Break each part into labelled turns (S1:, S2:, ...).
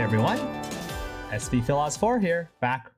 S1: Hey everyone, SB Philos 4 here, back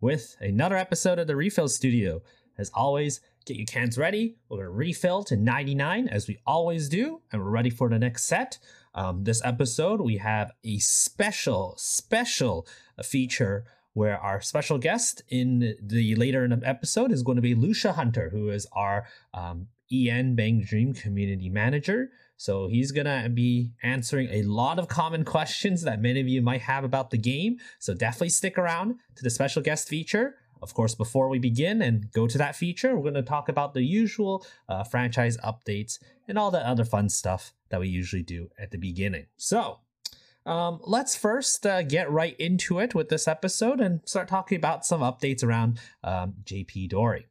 S1: with another episode of the Refill Studio. As always, get your cans ready. We're gonna refill to 99 as we always do, and we're ready for the next set. Um, this episode, we have a special, special feature where our special guest in the later in the episode is going to be Lucia Hunter, who is our um, EN Bang Dream community manager. So he's gonna be answering a lot of common questions that many of you might have about the game. So definitely stick around to the special guest feature. Of course, before we begin and go to that feature, we're to talk about the usual uh, franchise updates and all the other fun stuff that we usually do at the beginning. So, um, let's first uh, get right into it with this episode and start talking about some updates around um, JPdori.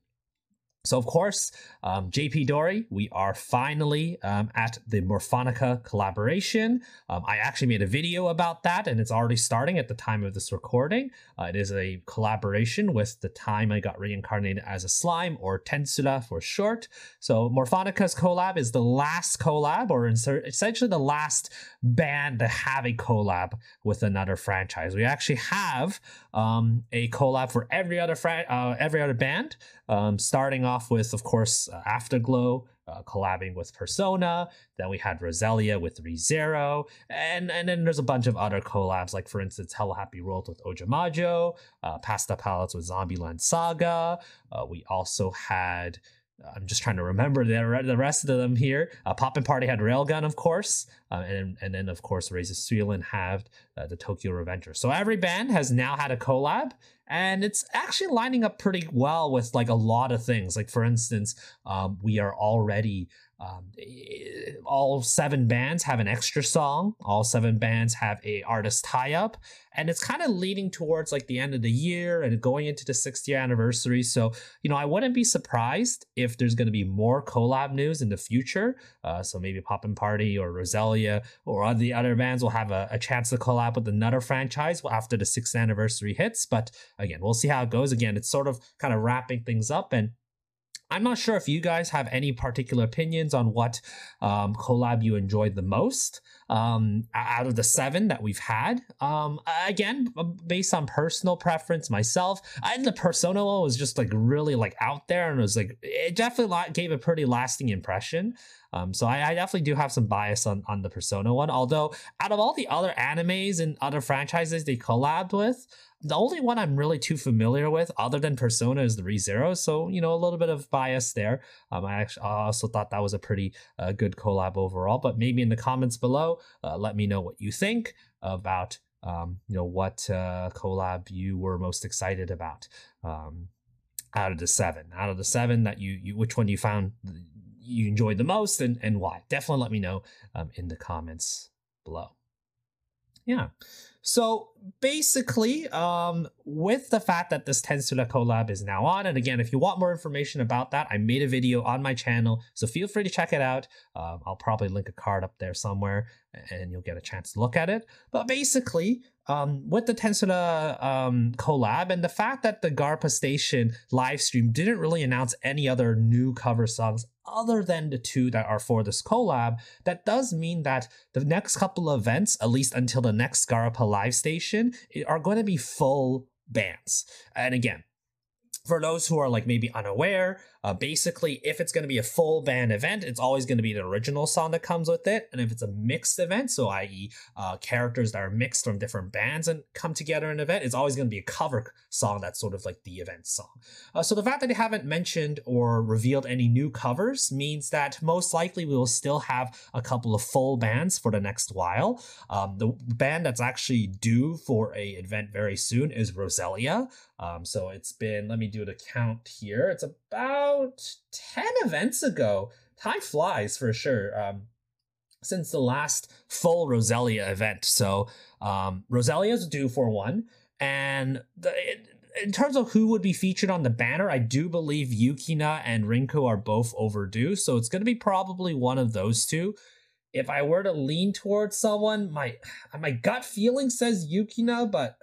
S1: So, of course, um, JPdori, we are finally um, at the Morfonica collaboration. Um, I actually made a video about that, and it's already starting at the time of this recording. Uh, it is a collaboration with the time I got reincarnated as a slime, or Tensura for short. So, Morfonica's collab is the last collab, or essentially the last band to have a collab with another franchise. We actually have um, a collab for every other fra- uh, every other band. Um, starting off with, of course, uh, Afterglow uh, collabing with Persona. Then we had Roselia with ReZero, and and then there's a bunch of other collabs, like for instance, Hello Happy World with Ojamajo, uh, Pastel Palettes with Zombieland Saga. Uh, we also had. I'm just trying to remember the, the rest of them here. Uh, Poppin' Party had Railgun, of course, uh, and and then of course Raise A Suilen had uh, the Tokyo Revenger. So every band has now had a collab, and it's actually lining up pretty well with like a lot of things. Like for instance um, we are already um, all seven bands have an extra song. All seven bands have a artist tie-up. And it's kind of leading towards like the end of the year and going into the 60th year anniversary. So you know i wouldn't be surprised if there's going to be more collab news in the future. Uh, so maybe poppin' party or roselia or the other bands will have a, a chance to collab with another franchise after the sixth anniversary hits. But again, we'll see how it goes. Again, it's sort of kind of wrapping things up and I'm not sure if you guys have any particular opinions on what um, collab you enjoyed the most um, out of the seven that we've had. Um, again, based on personal preference, myself, I, the Persona one was just like really like out there and it was like it definitely gave a pretty lasting impression. Um, so I, I, definitely do have some bias on, on the Persona one. Although out of all the other animes and other franchises they collabed with, the only one I'm really too familiar with, other than Persona, is the ReZero. So you know, a little bit of bias there. Um, I actually also thought that was a pretty uh, good collab overall. But maybe in the comments below, uh, let me know what you think about um, you know what uh, collab you were most excited about um, out of the seven. Out of the seven that you, you which one you found you enjoyed the most and and why? Definitely let me know um, in the comments below. Yeah. So basically, um, with the fact that this Tensura collab is now on, and again, if you want more information about that, I made a video on my channel, so feel free to check it out. Um, I'll probably link a card up there somewhere, and you'll get a chance to look at it. But basically, um, with the Tensura um, collab and the fact that the Garupa Station live stream didn't really announce any other new cover songs other than the two that are for this collab, that does mean that the next couple of events, at least until the next Garupa live station, are going to be full bands. And again, for those who are like maybe unaware, uh, basically, if it's going to be a full band event, it's always going to be the original song that comes with it. And if it's a mixed event, so i.e., uh, characters that are mixed from different bands and come together in an event, it's always going to be a cover song that's sort of like the event song. Uh, so the fact that they haven't mentioned or revealed any new covers means that most likely we will still have a couple of full bands for the next while. Um, the band that's actually due for a event very soon is Roselia. Um, so it's been, let me do the count here. It's about about 10 events ago. Time flies for sure. Um, since the last full Roselia event. So um, Roselia's due for one. And the, in terms of who would be featured on the banner, I do believe Yukina and Rinko are both overdue. So it's going to be probably one of those two. If I were to lean towards someone, my my gut feeling says Yukina, but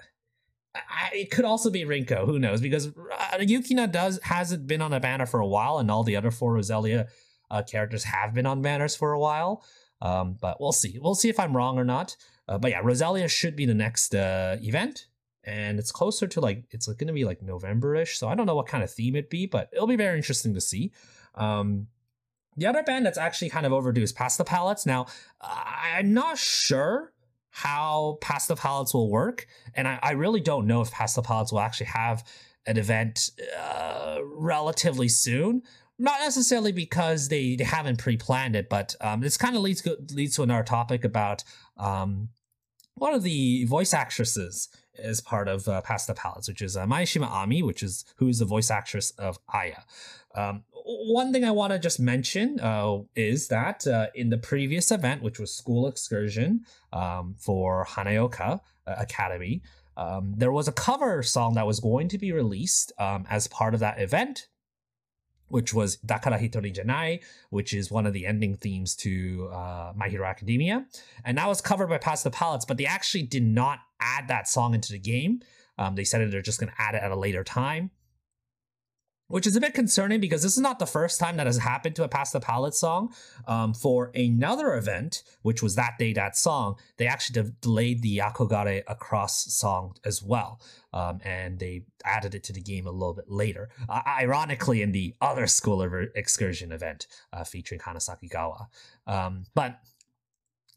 S1: I, it could also be Rinko. Who knows? Because uh, Yukina does hasn't been on a banner for a while, and all the other four Roselia uh, characters have been on banners for a while. Um, but we'll see. We'll see if I'm wrong or not. Uh, but yeah, Roselia should be the next uh, event, and it's closer to like it's going to be like November-ish. So I don't know what kind of theme it'd be, but it'll be very interesting to see. Um, the other band that's actually kind of overdue is Pastel Palettes. Now, I'm not sure how Pastel Palettes will work, and I, I really don't know if Pastel Palettes will actually have an event uh, relatively soon. Not necessarily because they, they haven't pre-planned it, but um, this kind of leads leads to another topic about um, one of the voice actresses is part of uh, Past the which is uh, Maeshima Ami, which is who is the voice actress of Aya. Um, one thing I want to just mention uh, is that uh, in the previous event, which was School Excursion um, for Haneoka uh, Academy, um, there was a cover song that was going to be released um, as part of that event, which was Dakara Hitori Janai, which is one of the ending themes to uh, My Hero Academia. And that was covered by Pastel Palettes, but they actually did not add that song into the game. Um, they said that they're just going to add it at a later time which is a bit concerning because this is not the first time that has happened to a Pastel Palette song. Um, for another event, which was that day, that song, they actually de- delayed the Akogare Across song as well. Um, and they added it to the game a little bit later. Uh, ironically, in the other School Excursion event uh, featuring Hanasaki Gawa. Um, but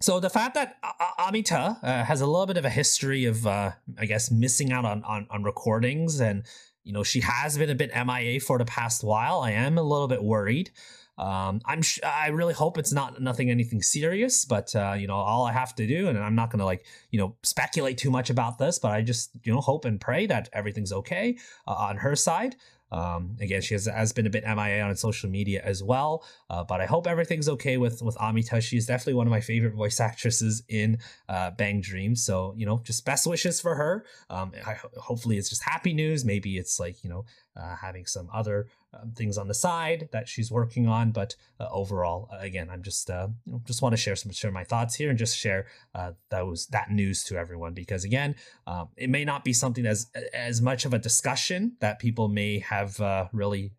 S1: so the fact that Amita uh, has a little bit of a history of, uh, I guess, missing out on, on, on recordings and you know, she has been a bit MIA for the past while. I am a little bit worried. Um, I'm sh- I really hope it's not nothing anything serious, but uh, you know, all I have to do, and I'm not gonna like you know speculate too much about this, but I just you know hope and pray that everything's okay uh, on her side. Um, again, she has, has been a bit MIA on social media as well, uh, but I hope everything's okay with with Amita. She's definitely one of my favorite voice actresses in uh, Bang Dreams. So you know, just best wishes for her. Um, I, hopefully, it's just happy news. Maybe it's like you know, uh, having some other um, things on the side that she's working on. But uh, overall, uh, again, I'm just uh, you know, just want to share some share my thoughts here and just share uh, those that news to everyone because again, um, it may not be something as as much of a discussion that people may have uh, really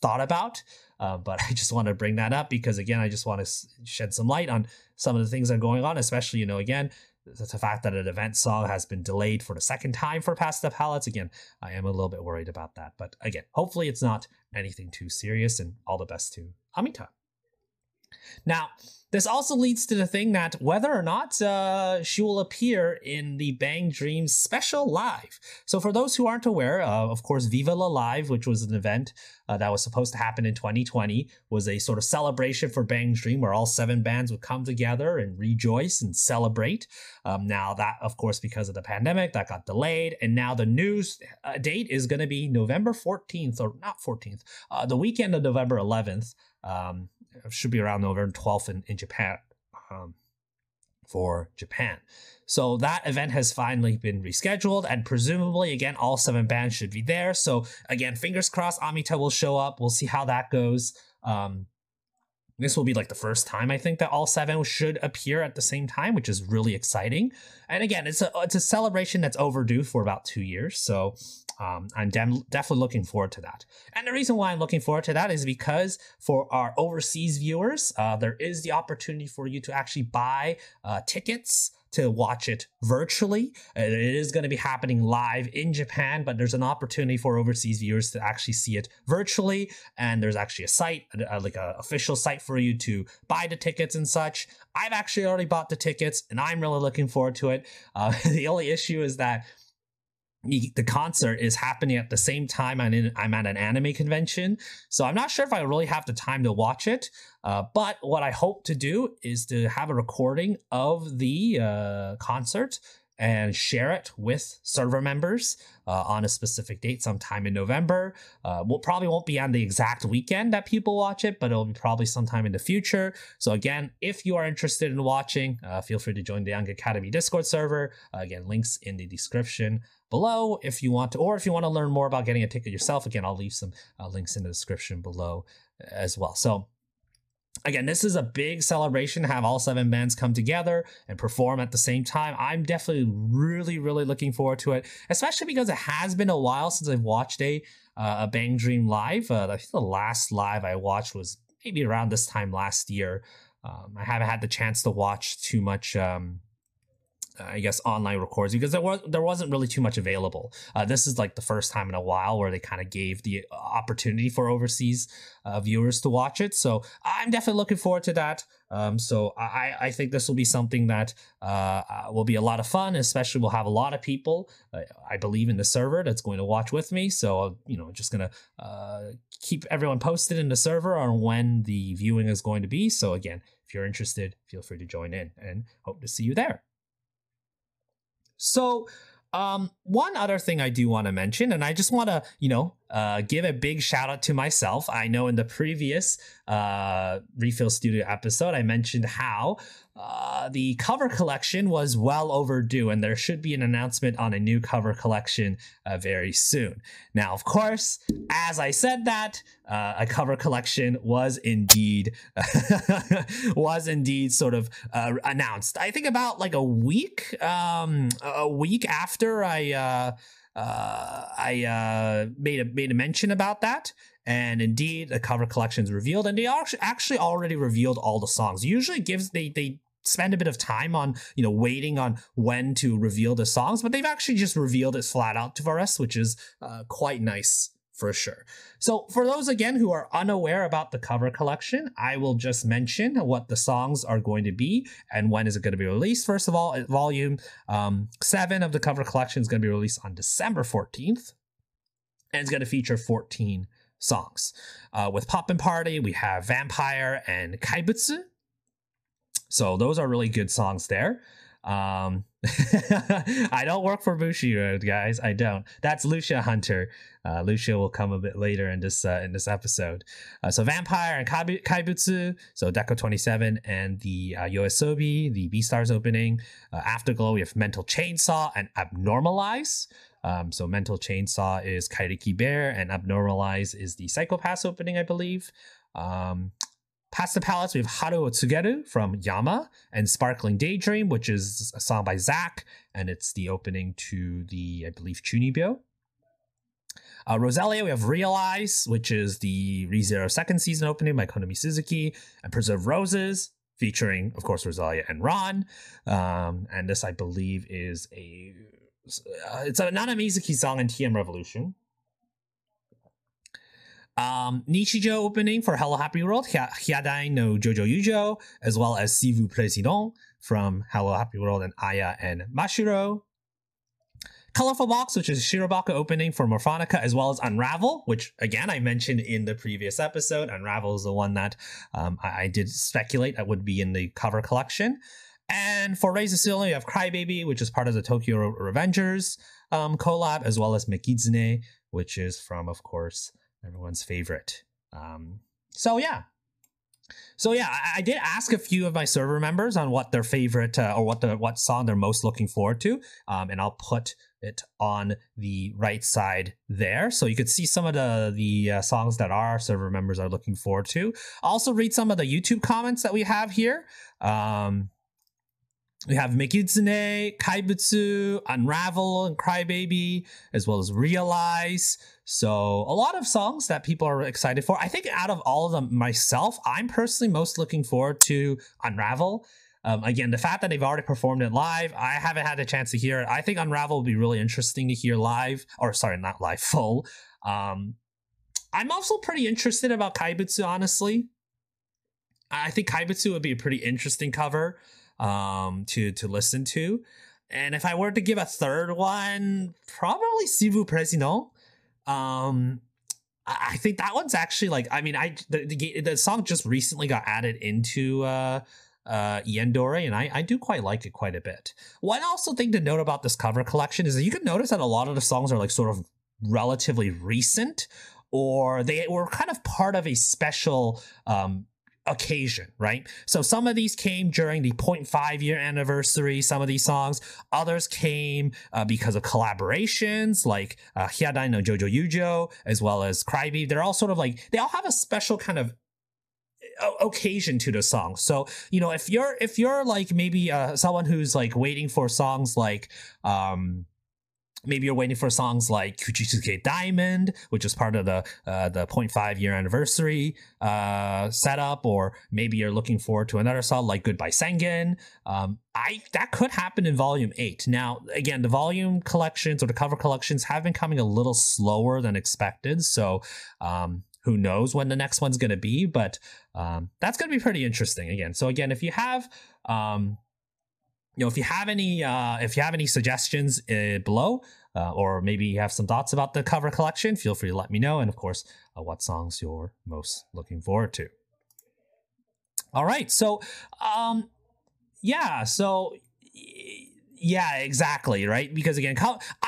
S1: thought about. Uh, but I just want to bring that up because again, I just want to shed some light on some of the things that are going on, especially you know again the fact that an event song has been delayed for the second time for Pastel Palettes. Again, I am a little bit worried about that. But again, hopefully it's not anything too serious and all the best to Amita. Now, this also leads to the thing that whether or not uh, she will appear in the Bang Dreams special live. So, for those who aren't aware, uh, of course, Viva La Live, which was an event uh, that was supposed to happen in 2020, was a sort of celebration for Bang Dream where all seven bands would come together and rejoice and celebrate. Um, now, that, of course, because of the pandemic, that got delayed. And now the news uh, date is going to be November 14th, or not 14th, uh, the weekend of November 11th. Um, should be around November 12th in, in Japan um, for Japan. So that event has finally been rescheduled, and presumably, again, all seven bands should be there. So again, fingers crossed, Amita will show up. We'll see how that goes. Um, this will be like the first time I think that all seven should appear at the same time, which is really exciting. And again, it's a it's a celebration that's overdue for about two years, so um, I'm dem- definitely looking forward to that. And the reason why I'm looking forward to that is because for our overseas viewers, uh, there is the opportunity for you to actually buy uh, tickets to watch it virtually. Uh, it is going to be happening live in Japan, but there's an opportunity for overseas viewers to actually see it virtually. And there's actually a site, like an official site for you to buy the tickets and such. I've actually already bought the tickets and I'm really looking forward to it. Uh, the only issue is that the concert is happening at the same time I'm, in, I'm at an anime convention. So I'm not sure if I really have the time to watch it. Uh, but what I hope to do is to have a recording of the uh, concert and share it with server members uh, on a specific date sometime in November. Uh, we'll probably won't be on the exact weekend that people watch it, but it'll be probably sometime in the future. So again, if you are interested in watching, uh, feel free to join the Unga Academy Discord server. Uh, again, links in the description below if you want to, or if you want to learn more about getting a ticket yourself. Again, I'll leave some uh, links in the description below as well. So again, this is a big celebration to have all seven bands come together and perform at the same time. I'm definitely really, really looking forward to it, especially because it has been a while since I've watched a uh, a Bang Dream live. Uh, I think the last live I watched was maybe around this time last year. um, I haven't had the chance to watch too much. Um, I guess online records because there was there wasn't really too much available. Uh, this is like the first time in a while where they kind of gave the opportunity for overseas uh, viewers to watch it. So I'm definitely looking forward to that. Um, so I, I think this will be something that uh, uh will be a lot of fun. Especially we'll have a lot of people, uh, I believe, in the server that's going to watch with me. So you know, just gonna uh, keep everyone posted in the server on when the viewing is going to be. So again, if you're interested, feel free to join in, and hope to see you there. So, um, one other thing I do want to mention, and I just want to, you know, uh, give a big shout out to myself. I know in the previous uh, Refill Studio episode, I mentioned how uh, the cover collection was well overdue, and there should be an announcement on a new cover collection uh, very soon. Now, of course, as I said that, uh, a cover collection was indeed was indeed sort of uh, announced. I think about like a week, um, a week after I uh, I uh, made a made a mention about that. And indeed, the cover collection is revealed, and they actually already revealed all the songs. Usually, gives they they spend a bit of time on you know waiting on when to reveal the songs, but they've actually just revealed it flat out to us, which is uh, quite nice for sure. So, for those again who are unaware about the cover collection, I will just mention what the songs are going to be and when is it going to be released. First of all, volume um, seven of the cover collection is going to be released on December 14th, and it's going to feature 14 songs. Uh, with Poppin' Party, we have Vampire and Kaibutsu. So, those are really good songs there. Um, I don't work for Bushiroad, guys. I don't. That's Lucia Hunter. Uh, Lucia will come a bit later in this uh, in this episode. Uh, so Vampire and Kaibutsu, so Deco 27 and the uh, the Beastars opening. Uh, Afterglow, we have Mental Chainsaw and Abnormalize. Um, so Mental Chainsaw is Kairiki Bear and Abnormalize is the Psycho-Pass opening, I believe. Um, Pastel Palettes, we have Haru Tsugeru from Yama and Sparkling Daydream, which is a song by ZAQ, and it's the opening to the, I believe, Chunibyo. Uh, Roselia, we have Realize, which is the ReZero second season opening by Konomi Suzuki, and Preserve Roses, featuring, of course, Roselia and Ron. Um, and this, I believe, is a uh, it's a Nana Mizuki song in TM Revolution. Um, Nichijou opening for Hello Happy World, Hyadain no Jojo Yujo, as well as Sivu President from Hello Happy World and Aya and Mashiro. Colorful Box, which is Shirobako opening for Morfonica, as well as Unravel, which again I mentioned in the previous episode. Unravel is the one that um, I, I, did speculate that would be in the cover collection. And for Raise A Suilen, you have Crybaby, which is part of the Tokyo Revengers um, collab, as well as Mekizune, which is from, of course, everyone's favorite. Um, so yeah. So yeah, I, I, did ask a few of my server members on what their favorite uh, or what the what song they're most looking forward to, um, and I'll put it on the right side there, so you could see some of the the uh, songs that our server members are looking forward to. Also read some of the YouTube comments that we have here. Um, we have Mekizune, Kaibutsu, Unravel, and Crybaby, as well as Realize. So a lot of songs that people are excited for. I think out of all of them, myself, I'm personally most looking forward to Unravel. Um, again, the fact that they've already performed it live, I haven't had a chance to hear it. I think Unravel will be really interesting to hear live, or sorry, not live, full. Um, I'm also pretty interested about Kaibutsu, honestly. I think Kaibutsu would be a pretty interesting cover um, to to listen to. And if I were to give a third one, probably Sivu President. Um, I think that one's actually like I mean I the, the, the song just recently got added into uh uh ENdori and I I do quite like it quite a bit. One also thing to note about this cover collection is that you can notice that a lot of the songs are like sort of relatively recent or they were kind of part of a special um occasion, right? So some of these came during the 0.5 year anniversary, some of these songs. Others came uh, because of collaborations like uh, Hyadain no Jojo Yujo, as well as Crybaby. They're all sort of like, they all have a special kind of occasion to the song. So, you know, if you're, if you're like maybe uh, someone who's like waiting for songs like, um, maybe you're waiting for songs like Kuchizuke Diamond, which is part of the uh, the 0.5 year anniversary uh, setup, or maybe you're looking forward to another song like Goodbye Sengen. Um, I that could happen in Volume Eight. Now, again, the volume collections or the cover collections have been coming a little slower than expected, so. Um, who knows when the next one's going to be, but um, that's going to be pretty interesting again. So again, if you have um, you know if you have any uh, if you have any suggestions uh, below uh, or maybe you have some thoughts about the cover collection feel free to let me know and of course uh, what songs you're most looking forward to. All right so um yeah so yeah, exactly, right? Because again,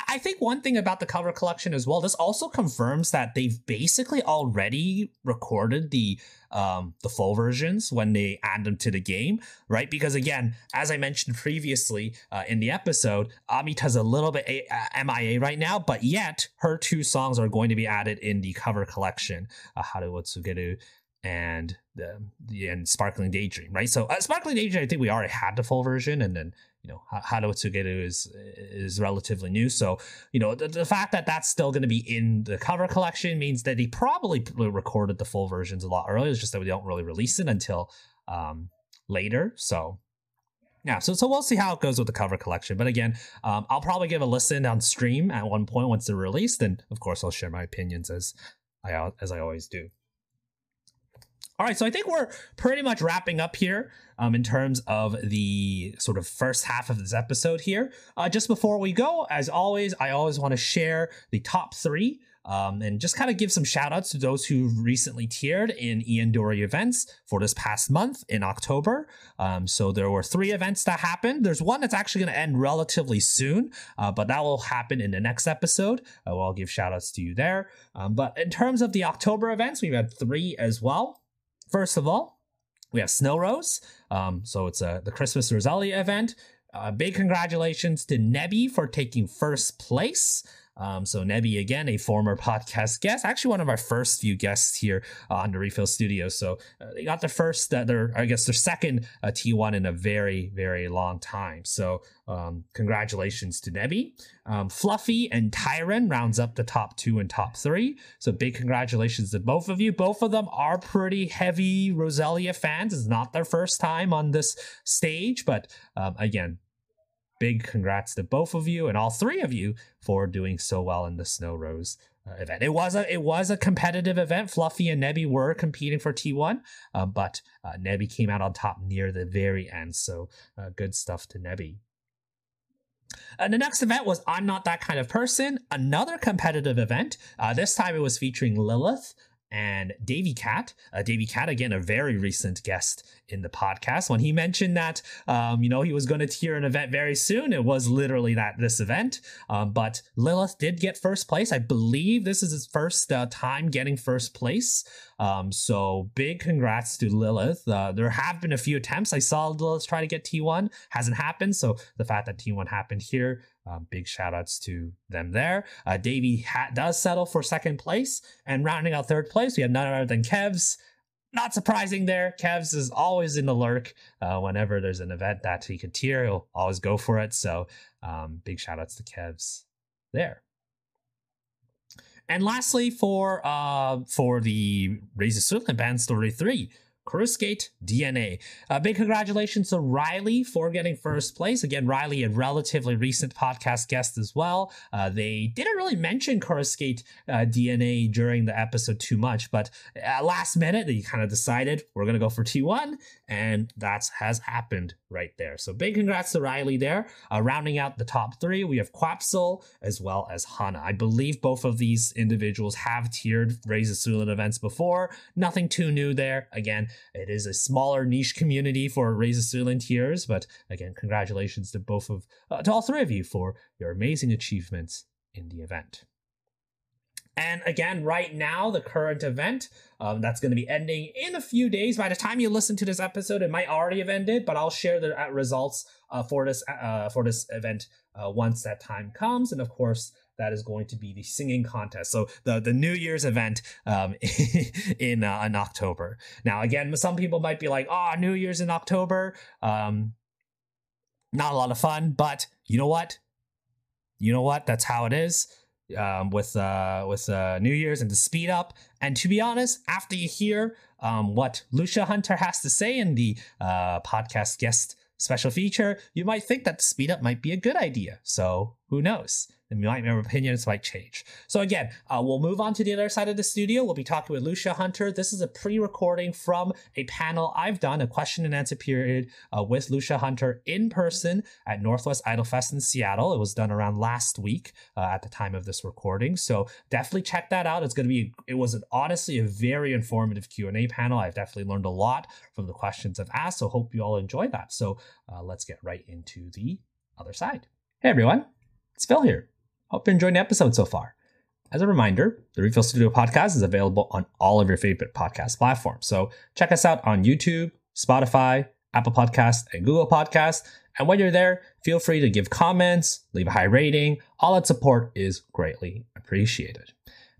S1: I think one thing about the cover collection as well, this also confirms that they've basically already recorded the um, the full versions when they add them to the game, right? Because again, as I mentioned previously uh, in the episode, Amita's a little bit a- uh, MIA right now, but yet her two songs are going to be added in the cover collection, uh, Haru wo Tsugeru and the, the and Sparkling Daydream, right? So uh, Sparkling Daydream, I think we already had the full version, and then you know Haru wo Tsugeru is is relatively new. So you know the, the fact that that's still going to be in the cover collection means that he probably recorded the full versions a lot earlier. It's just that we don't really release it until um, later. So yeah, so so we'll see how it goes with the cover collection. But again, um, I'll probably give a listen on stream at one point once they're released, and of course I'll share my opinions as I as I always do. All right, so I think we're pretty much wrapping up here um, in terms of the sort of first half of this episode here. Uh, just before we go, as always, I always want to share the top three um, and just kind of give some shout outs to those who recently tiered in ENdori events for this past month in October. Um, so there were three events that happened. There's one that's actually going to end relatively soon, uh, but that will happen in the next episode. I'll give shout outs to you there. Um, but in terms of the October events, we've had three as well. First of all, we have Snow Rose. Um, so it's a, the Christmas Roselia event. Uh, big congratulations to Nebi for taking first place. Um, so Nebi again, a former podcast guest, actually one of our first few guests here uh, on the Refill Studio. So uh, they got the first, uh, their I guess their second uh, T1 in a very very long time. So um, congratulations to Nebi. Um, Fluffy and Tyron rounds up the top two and top three. So big congratulations to both of you. Both of them are pretty heavy Roselia fans. It's not their first time on this stage, but um, again, big congrats to both of you and all three of you for doing so well in the Snow Rose uh, event. It was a it was a competitive event. Fluffy and Nebi were competing for T1, uh, but uh, Nebi came out on top near the very end. So uh, good stuff to Nebi. And the next event was I'm Not That Kind of Person, another competitive event. Uh, this time it was featuring Lilith, and Davy Cat. Uh, Davy Cat, again, a very recent guest in the podcast. When he mentioned that, um, you know, he was going to tier an event very soon, it was literally that this event. Um, but Lilith did get first place. I believe this is his first uh, time getting first place. Um, so big congrats to Lilith. Uh, there have been a few attempts. I saw Lilith try to get T1, hasn't happened. So the fact that T1 happened here um, big shout outs to them there. Uh, Davey ha- does settle for second place. And rounding out third place, we have none other than Kevs. Not surprising there. Kevs is always in the lurk. Uh, whenever there's an event that he could tier, he'll always go for it. So um, big shout outs to Kevs there. And lastly, for uh, for the Raise A Suilen Band Story 3, Chorusgate DNA. Uh, big congratulations to Riley for getting first place. Again, Riley, a relatively recent podcast guest as well. Uh, they didn't really mention Chorusgate uh, DNA during the episode too much, but at last minute, they kind of decided we're going to go for T1, and that has happened right there. So big congrats to Riley there. Uh, rounding out the top three, we have Quapsel as well as Hana. I believe both of these individuals have tiered Raise A Suilen events before. Nothing too new there. Again, it is a smaller niche community for Raise A Suilen tiers, but again, congratulations to both of uh, to all three of you for your amazing achievements in the event. And again, right now, the current event um, that's going to be ending in a few days. By the time you listen to this episode, it might already have ended, but I'll share the uh, results uh, for this uh, for this event uh, once that time comes. And of course, that is going to be the singing contest. So the the New Year's event um, in uh, in October. Now, again, some people might be like, "Oh, New Year's in October." Um, not a lot of fun, but you know what? you know what? That's how it is. Um, with uh, with uh, New Year's and the speed up. And to be honest, after you hear um, what Lucia Hunter has to say in the uh, podcast guest special feature, you might think that the speed up might be a good idea. So who knows? might, your opinions might change. So again, uh, we'll move on to the other side of the studio. We'll be talking with Lucia Hunter. This is a pre-recording from a panel I've done, a question and answer period uh, with Lucia Hunter in person at Northwest Idol Fest in Seattle. It was done around last week uh, at the time of this recording. So definitely check that out. It's going to be, it was an, honestly a very informative Q&A panel. I've definitely learned a lot from the questions I've asked. So hope you all enjoy that. So uh, let's get right into the other side. Hey everyone, it's Phil here. Hope you're enjoying the episode so far. As a reminder, the Refill Studio podcast is available on all of your favorite podcast platforms. So check us out on YouTube, Spotify, Apple Podcast, and Google Podcast. And when you're there, feel free to give comments, leave a high rating. All that support is greatly appreciated.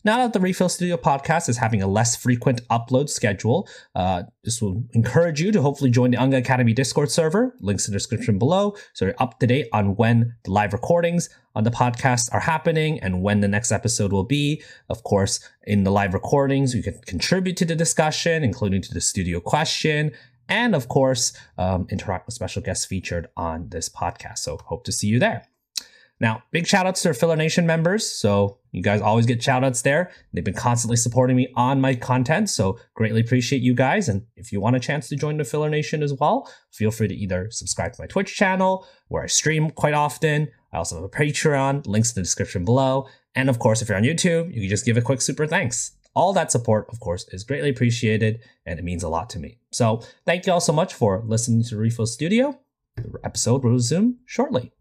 S1: Now that the Refill Studio podcast is having a less frequent upload schedule, uh, this will encourage you to hopefully join the Unga Academy Discord server. Links in the description below, so you're up to date on when the live recordings on the podcast are happening and when the next episode will be. Of course, in the live recordings, you can contribute to the discussion, including to the studio question, and of course, um, interact with special guests featured on this podcast. So hope to see you there. Now, big shout outs to our Filler Nation members. So you guys always get shout outs there. They've been constantly supporting me on my content. So greatly appreciate you guys. And if you want a chance to join the Filler Nation as well, feel free to either subscribe to my Twitch channel where I stream quite often. I also have a Patreon, links in the description below. And of course, if you're on YouTube, you can just give a quick super thanks. All that support, of course, is greatly appreciated and it means a lot to me. So thank you all so much for listening to Refill Studio. The episode will resume shortly.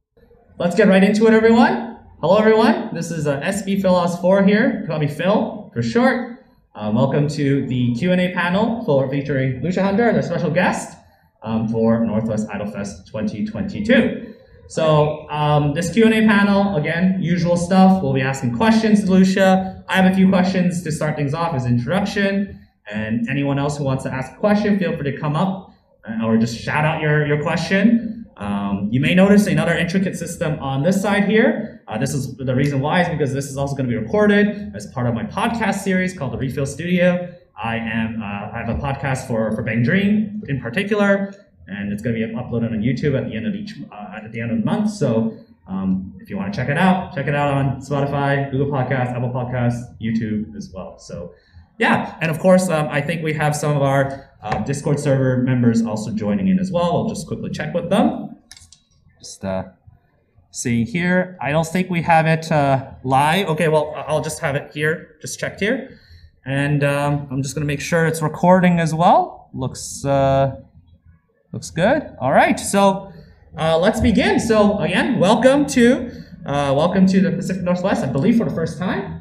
S1: Let's get right into it, everyone. Hello, everyone. This is uh, SB Philos 4 here. Call me Phil for short. Um, welcome to the Q&A panel for featuring Lucia Hunter our special guest um, for Northwest Idol Fest 2022. So um, this Q&A panel, again, usual stuff. We'll be asking questions to Lucia. I have a few questions to start things off as introduction. And anyone else who wants to ask a question, feel free to come up uh, or just shout out your, your question. Um, you may notice another intricate system on this side here. Uh, this is the reason why is because this is also going to be recorded as part of my podcast series called the Refill Studio. I am uh, I have a podcast for for Bang Dream in particular, and it's going to be uploaded on YouTube at the end of each uh, at the end of the month. So um, if you want to check it out, check it out on Spotify, Google Podcasts, Apple Podcasts, YouTube as well. So yeah, and of course, um, I think we have some of our uh, Discord server members also joining in as well. I'll just quickly check with them. Just uh, seeing here. I don't think we have it uh, live. Okay, well, I'll just have it here, just checked here. And um, I'm just gonna make sure it's recording as well. Looks, uh, looks good. All right, so uh, let's begin. So again, welcome to, uh, welcome to the Pacific Northwest, I believe for the first time.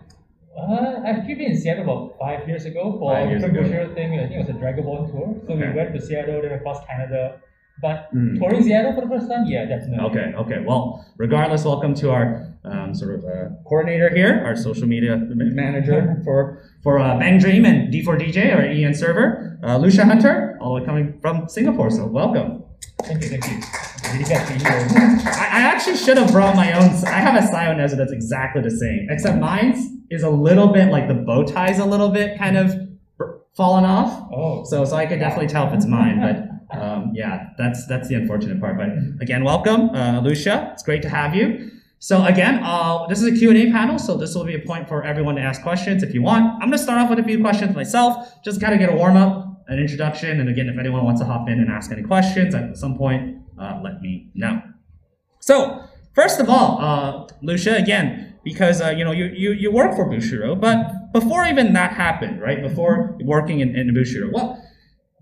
S2: Uh, I've been in Seattle about five years ago for a ago. thing. I think it was a Dragon Ball tour. So okay. we went to Seattle, then across Canada. But mm. touring Seattle for the first time, yeah, definitely.
S1: Okay, okay. Well, regardless, welcome to our um, sort of uh, coordinator here, our social media manager for for uh, Bang Dream and D4DJ, our EN server, uh, Lucia Hunter, all the way coming from Singapore. So welcome.
S2: Thank you, thank you.
S1: I, I actually should have brought my own. I have a Sioneza that's exactly the same, except mine's is a little bit like the bow tie's a little bit kind of fallen off.
S2: Oh.
S1: So so I could definitely tell if it's mine, but um, yeah, that's that's the unfortunate part. But again, welcome, uh, Lucia. It's great to have you. So again, uh, this is a Q&A panel, so this will be a point for everyone to ask questions if you want. I'm going to start off with a few questions myself, just kind of get a warm up, an introduction, and again, if anyone wants to hop in and ask any questions at some point, uh, let me know. So first of all, uh, Lucia, again, because uh, you know you, you you work for Bushiroad, but before even that happened, right? Before working in, in Bushiroad, what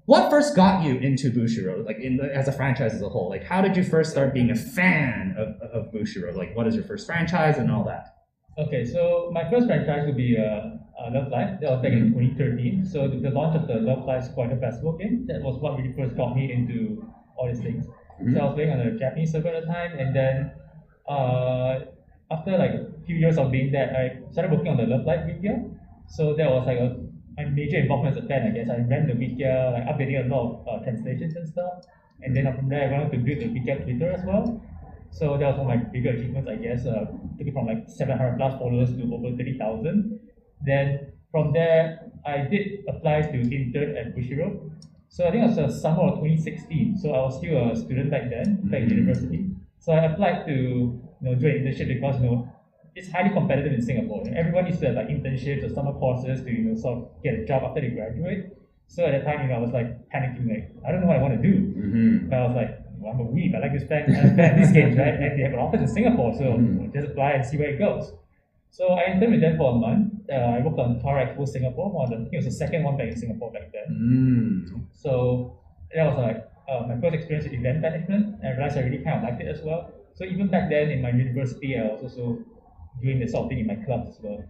S1: what first got you into Bushiroad, like in the, as a franchise as a whole? Like, how did you first start being a fan of, of Bushiroad? Like, what is your first franchise and all that?
S2: Okay, so my first franchise would be uh, uh, Love Live. That was back in mm-hmm. 2013. So the, the launch of the Love Live School Idol Festival game, that was what really first got me into all these things. Mm-hmm. So I was playing on a Japanese server at the time, and then uh, after like a few years of being there, I started working on the Love Live Wiki. So that was like a, a major involvement as a fan, I guess. I ran the Wiki, like updating a lot of uh, translations and stuff. And then from there, I wanted to build the Wiki Twitter as well. So that was one of my bigger achievements, I guess. Uh, took it from like 700 plus followers to over 30,000. Then from there, I did apply to intern at Bushiroad. So I think it was the summer of 2016. So I was still a student back then, back in
S1: Mhm.
S2: university. So I applied to you know do an internship because you know it's highly competitive in Singapore. You know, everyone needs to have like internships or summer courses to you know sort of get a job after they graduate. So at the time, you know, I was like panicking, like I don't know what I want to do.
S1: Mm-hmm.
S2: But I was like, well, I'm a weeb. I like to spend, I spend these games, right? And they have an office in Singapore, so
S1: Mhm.
S2: just apply and see where it goes. So I interned with them for a month. Uh, I worked on Tower Expo Singapore. One of the, I think it was the second one back in Singapore back then.
S1: Mm.
S2: So that was like uh, my first experience with event management. And I realized I really kind of liked it as well. So even back then in my university, I was also doing the sort of thing in my clubs as well.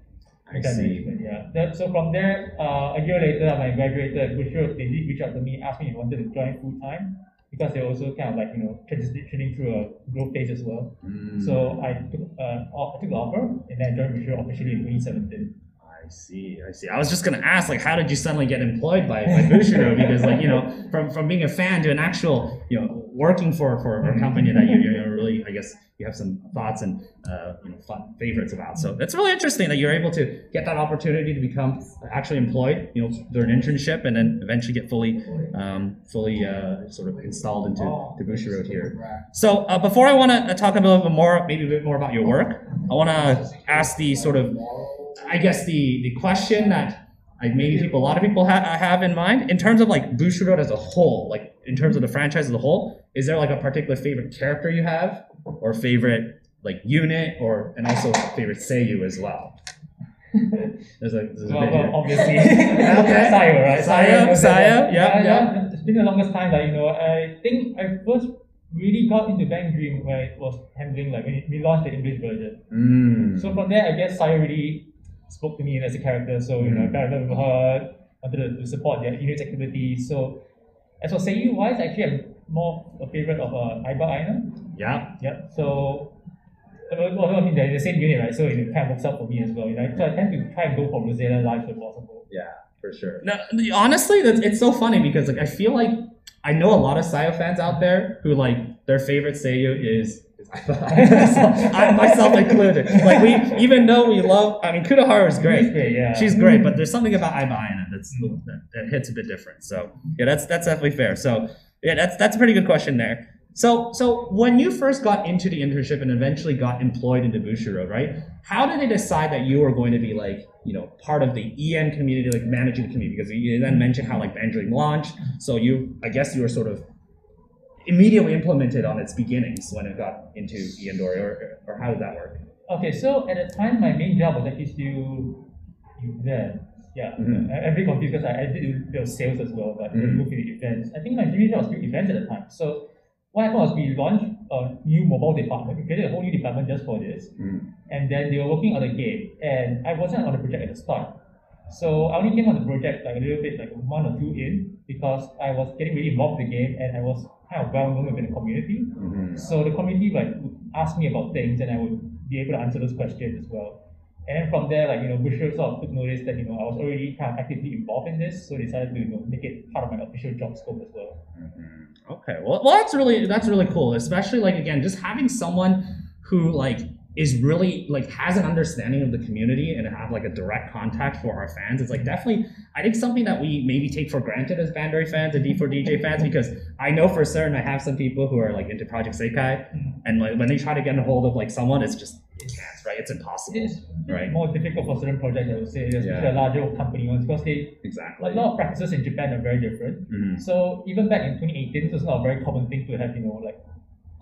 S1: I see.
S2: yeah. That, so from there, uh, a year later, when I graduated at Bushiroad, they did reach out to me, asked me if I wanted to join full time because they're also kind of like you know transitioning through a growth phase as well.
S1: Mm.
S2: So I took uh, I took the offer and then I joined Bushiroad officially in 2017.
S1: I see, I see. I was just gonna ask, like, how did you suddenly get employed by, by Bushiroad? Because, like, you know, from, from being a fan to an actual, you know, working for, for a company that you, you know, really, I guess, you have some thoughts and, uh, you know, fun favorites about. So it's really interesting that you're able to get that opportunity to become actually employed, you know, through an internship and then eventually get fully, um, fully, uh, sort of installed into to Bushiroad here. So uh, before I want to talk a little bit more, maybe a bit more about your work, I want to ask the sort of, I guess the the question that I maybe people, a lot of people ha- have in mind in terms of like Bushiroad as a whole, like in terms of the franchise as a whole. Is there like a particular favorite character you have, or favorite like unit, or and also favorite Seiyu as well? There's a, there's a
S2: Well,
S1: bit
S2: well, obviously,
S1: Okay.
S2: Sayo, right?
S1: Sayo, Sayo,
S2: that,
S1: yeah, yeah.
S2: It's been the longest time that you know. I think I first really got into Bang Dream when it was handling like when we launched the English version.
S1: Mm.
S2: So from there, I guess Sayo really spoke to me as a character. So you know, I
S1: Mm.
S2: fell in love with her, wanted to, to support their unit activities. So as for Seiyu wise, actually, I'm more a favorite of uh, Aiba Aina.
S1: yeah.
S2: Yeah. So, well, I mean, they're in the same unit, right? So it kind of works out for me as well. You know, so I tend to try and go for Roselia lives if possible.
S1: Yeah, for sure. No, honestly, that's, it's so funny because like I feel like I know a lot of Sayo fans out there who like their favorite Seiyu is. is I myself included. Like we, even though we love, I mean, Kudoharu is great.
S2: great, yeah.
S1: She's great, but there's something about Aiba Aina that's that, that hits a bit different. So yeah, that's that's definitely fair. So yeah, that's that's a pretty good question there. So so when you first got into the internship and eventually got employed into Bushiroad, right? How did they decide that you were going to be like you know part of the EN community, like managing the community? Because you then mentioned how like Bandring launched, so you I guess you were sort of immediately implemented on its beginnings when it got into ENdori, or or how did that work?
S2: Okay, so at the time, my main job was actually still events. Yeah,
S1: Mhm.
S2: I, I'm very confused because I, I did a bit of sales as well, but
S1: Mhm.
S2: moved to the events. I think my job was still events at the time. So what happened was we launched a new mobile department. We created a whole new department just for this. and then they were working on the game and I wasn't on the project at the start. So I only came on the project like a little bit like a month or two in because I was getting really involved with the game and I was kind of well known within the community.
S1: Mhm.
S2: So the community like would ask me about things and I would be able to answer those questions as well. And then from there, like you know, Busher sort of took notice that you know I was already kind of actively involved in this, so they decided to you know make it part of my official job scope as well.
S1: Mhm. Okay, well, well, that's really that's really cool. Especially like again, just having someone who like is really like has an understanding of the community and have like a direct contact for our fans. It's like definitely I think something that we maybe take for granted as Bandori fans and D4DJ fans because I know for certain I have some people who are like into Project Sekai and like when they try to get a hold of like someone, it's just can't, right? It's impossible.
S2: It's
S1: Right.
S2: more difficult for certain projects, I would say, especially
S1: Yeah.
S2: larger company ones, because they
S1: Exactly.
S2: a lot of practices in Japan are very different.
S1: Mhm.
S2: So even back in 2018, it was not a very common thing to have, you know, like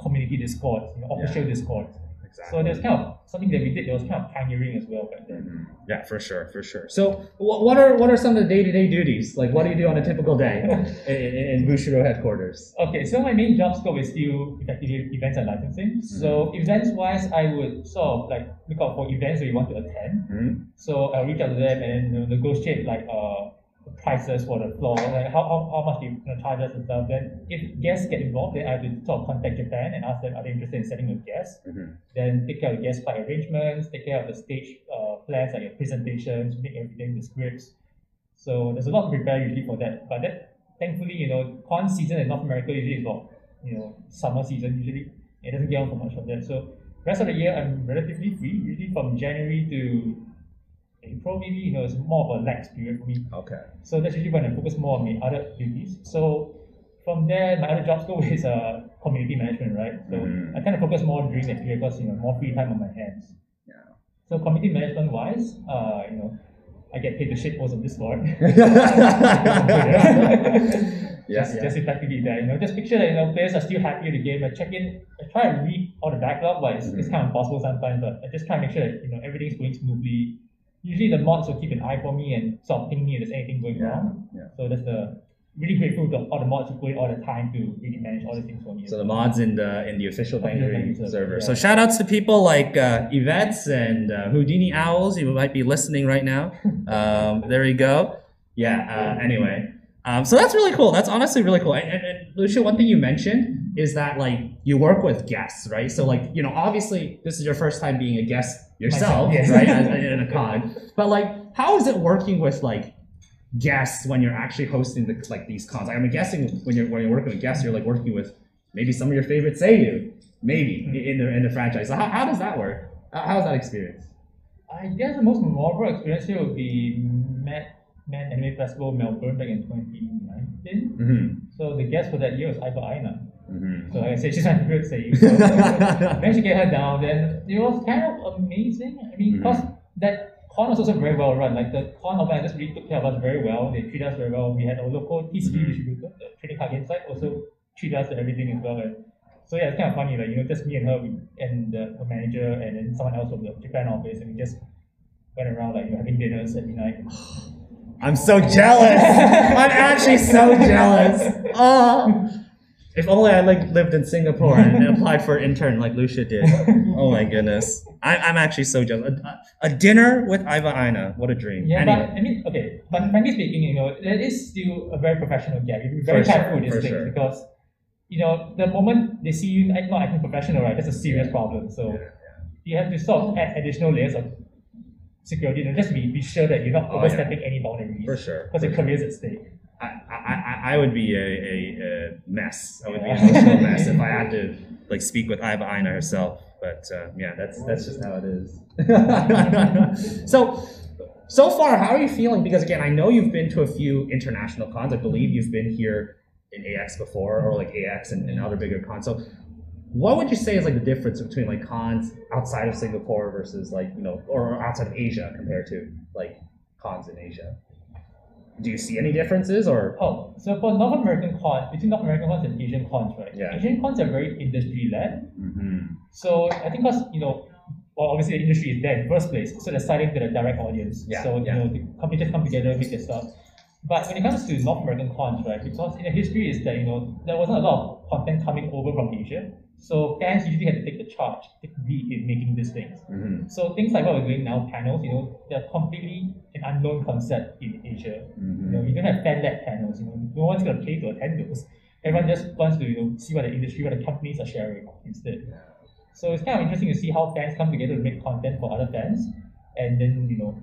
S2: community discord, you know, official discord.
S1: Exactly.
S2: So there's kind of something that we did that was kind of pioneering as well back then.
S1: Mhm. Yeah, for sure, for sure. So, what, what are what are some of the day to day duties? Like, what do you do on a typical day in, in, Bushiroad headquarters?
S2: Okay, so my main job scope is still effectively events and licensing. So events wise, I would sort of like look out for events that you want to attend.
S1: Mhm.
S2: So I'll reach out to them and you know, negotiate like uh prices for the floor, like how, how, how much they you know, charge us and stuff. Then if guests get involved, then I have to sort of contact Japan and ask them are they interested in setting a guest.
S1: Mhm.
S2: Then take care of the guest flight arrangements, take care of the stage uh, plans like your presentations, make everything the scripts. So there's a lot to prepare usually for that. But that thankfully, you know, con season in North America usually is about you know summer season usually. It doesn't get on for much of that. So rest of the year I'm relatively free. Usually from January to April, maybe you know, it's more of a lax period for me.
S1: Okay.
S2: So that's usually when I focus more on my other duties. So from there, my other job scope is uh, community management, right? So
S1: Mhm.
S2: I kind of focus more during that period because you know more free time on my hands.
S1: Yeah.
S2: So community management wise, uh, you know, I get paid to shit most of this Discord.
S1: Yeah,
S2: just,
S1: yeah.
S2: just effectively that, you know, just picture that, you know, players are still happy with the game. I check in, I try to read all the backlog, but it's, it's
S1: Mhm.
S2: kind of impossible sometimes, but I just try to make sure that, you know, everything's going smoothly. Usually the mods will keep an eye for me and sort of ping me if there's anything going
S1: Yeah,
S2: wrong.
S1: yeah.
S2: So that's the, really grateful to all the mods who put all the time to really manage all the things for me.
S1: So the mods in the in the official
S2: Official
S1: Bandori
S2: Bandori server,
S1: server.
S2: yeah.
S1: So shout outs to people like uh, Yvette's and uh, Houdini Owls. You might be listening right now. Um, there you go. Yeah. Uh, anyway, um, so that's really cool. That's honestly really cool. And, and, and Lucia, one thing you mentioned is that like you work with guests, right? So like you know, obviously this is your first time being a guest yourself,
S2: Myself, yes.
S1: right? As, in a con. But like, how is it working with like guests when you're actually hosting the like these cons? I'm guessing when you're when you're working with guests, you're like working with maybe some of your favorite Seiyu, maybe
S2: Mm-hmm.
S1: in the in the franchise. So how, how does that work? How, how's that experience?
S2: I guess the most memorable experience here would be Mad Man Anime Festival Melbourne back in 2019.
S1: Mm-hmm.
S2: So the guest for that year was Aiba Aina.
S1: Mm-hmm.
S2: So like I said, she's my favorite Seiyu. So managed to get her down. Then it was kind of amazing. I mean, because that con was also very well run. Like the con organizers really took care of us very well. They treat us very well. We had our local TCG
S1: Mhm.
S2: distributor, the trading card game site, also treat us to everything as well. And so yeah, it's kind of funny. Like you know, just me and her, we, and the, the manager, and then someone else from the Japan office, and we just went around like you know, having dinners every night.
S1: I'm so jealous. I'm actually so jealous. Oh. If only I like lived in Singapore and applied for an intern like Lucia did. Oh my goodness. I, I'm actually so jealous. A, a dinner with Aiba Aina. What a dream.
S2: Yeah,
S1: Anyway.
S2: but I mean, okay, but frankly speaking, you know, there is still a very professional gap. You have to be very
S1: For
S2: careful with
S1: for
S2: these things
S1: sure.
S2: because, you know, the moment they see you not acting professional, right, that's a serious problem. So you have to sort of add additional layers of security and just be, be sure that you're not
S1: Oh, yeah.
S2: overstepping any boundaries.
S1: For sure,
S2: Because your career's at stake.
S1: I, I, I- would be a, a, a mess. I would be an
S2: Yeah.
S1: emotional mess if I had to like speak with Aiba Aina herself. But uh, yeah, that's that's just how it is. so so far, how are you feeling? Because again, I know you've been to a few international cons. I believe you've been here in AX before, or like AX and, and other bigger cons. So what would you say is like the difference between like cons outside of Singapore versus like you know or outside of Asia compared to like cons in Asia? Do you see any differences or
S2: Oh, so for North American cons, between North American cons and Asian cons, right?
S1: Yeah.
S2: Asian cons are very industry led.
S1: Mhm.
S2: So I think because you know, well, obviously the industry is there in the first place, so they're selling to the direct audience.
S1: Yeah,
S2: So
S1: yeah.
S2: you know, the companies just come together, make their stuff. But when it comes to North American cons, right, because in the history is that you know there wasn't a lot of content coming over from Asia, so fans usually had to take the charge, the lead in making these things.
S1: Mhm.
S2: So things like what we're doing now, panels, you know, they're completely an unknown concept in Asia. You know, we don't have fan-led panels. You know, no one's gonna pay to attend those. Everyone just wants to you know see what the industry, what the companies are sharing instead. So it's kind of interesting to see how fans come together to make content for other fans, and then you know,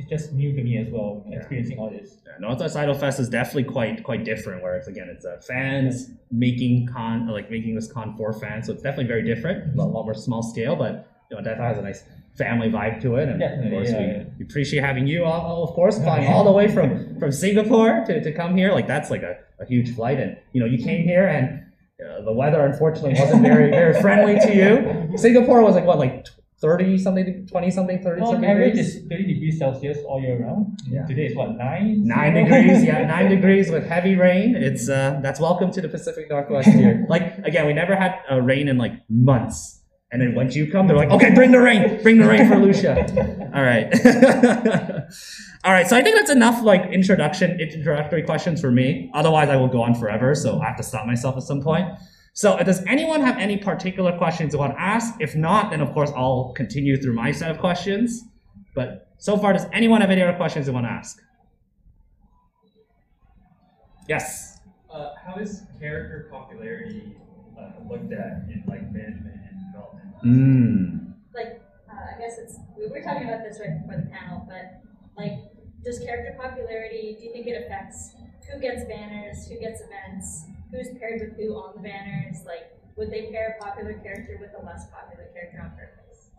S2: it's just new to me as well
S1: Yeah.
S2: experiencing all this.
S1: Yeah, Northwest Idol Fest is definitely quite quite different. Where it's again, it's uh, fans making con like making this con for fans, so it's definitely very different. A lot more small scale, but you know, definitely has a nice family vibe to it. And
S2: Definitely,
S1: of course,
S2: yeah,
S1: we, we appreciate having you, all, all- of course, flying all the way from from Singapore to, to come here. Like that's like a, a huge flight, and you know, you came here and. Uh, the weather unfortunately wasn't very very friendly to you. Singapore was like what like thirty something, twenty something, thirty
S2: Well,
S1: something
S2: average
S1: degrees.
S2: is 30 degrees Celsius all year round.
S1: Yeah.
S2: Today is what nine?
S1: Nine degrees, yeah, nine degrees with heavy rain. It's uh, that's welcome to the Pacific Northwest here. Like again, we never had uh, rain in like months, and then once you come, they're like, okay, bring the rain, bring the rain for Lucia. All right, all right. So I think that's enough like introduction, introductory questions for me. Otherwise, I will go on forever. So I have to stop myself at some point. So does anyone have any particular questions they want to ask? If not, then of course I'll continue through my set of questions. But so far, does anyone have any other questions they want to ask? Yes.
S3: Uh, how is character popularity uh, looked at in like management and development?
S1: Mm.
S4: like uh, I guess it's we were talking about this right before the panel, but like does character popularity do you think it affects who gets banners, who gets events, who's paired with who on the banners? Like would they pair a popular character with a less popular character on purpose?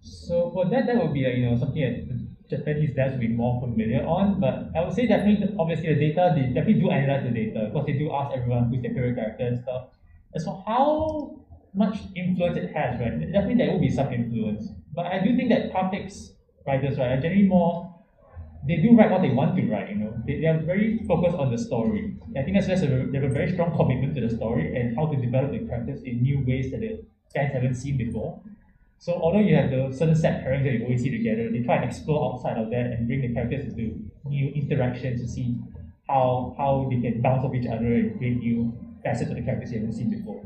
S2: So for that, that would be like, you know something that Japanese devs would be more familiar on. But I would say definitely, obviously, the data they definitely do analyze the data because they do ask everyone who's their favorite character and stuff. As for how much influence it has, right? Definitely there will be some influence. But I do think that graphics writers, right, are generally more they do write what they want to write, you know. They, they are very focused on the story. I think that's just a, they have a very strong commitment to the story and how to develop the characters in new ways that the fans haven't seen before. So although you have the certain set pairings that you always see together, they try and explore outside of that and bring the characters into new interactions to see how how they can bounce off each other and create new facets of the characters you haven't seen before.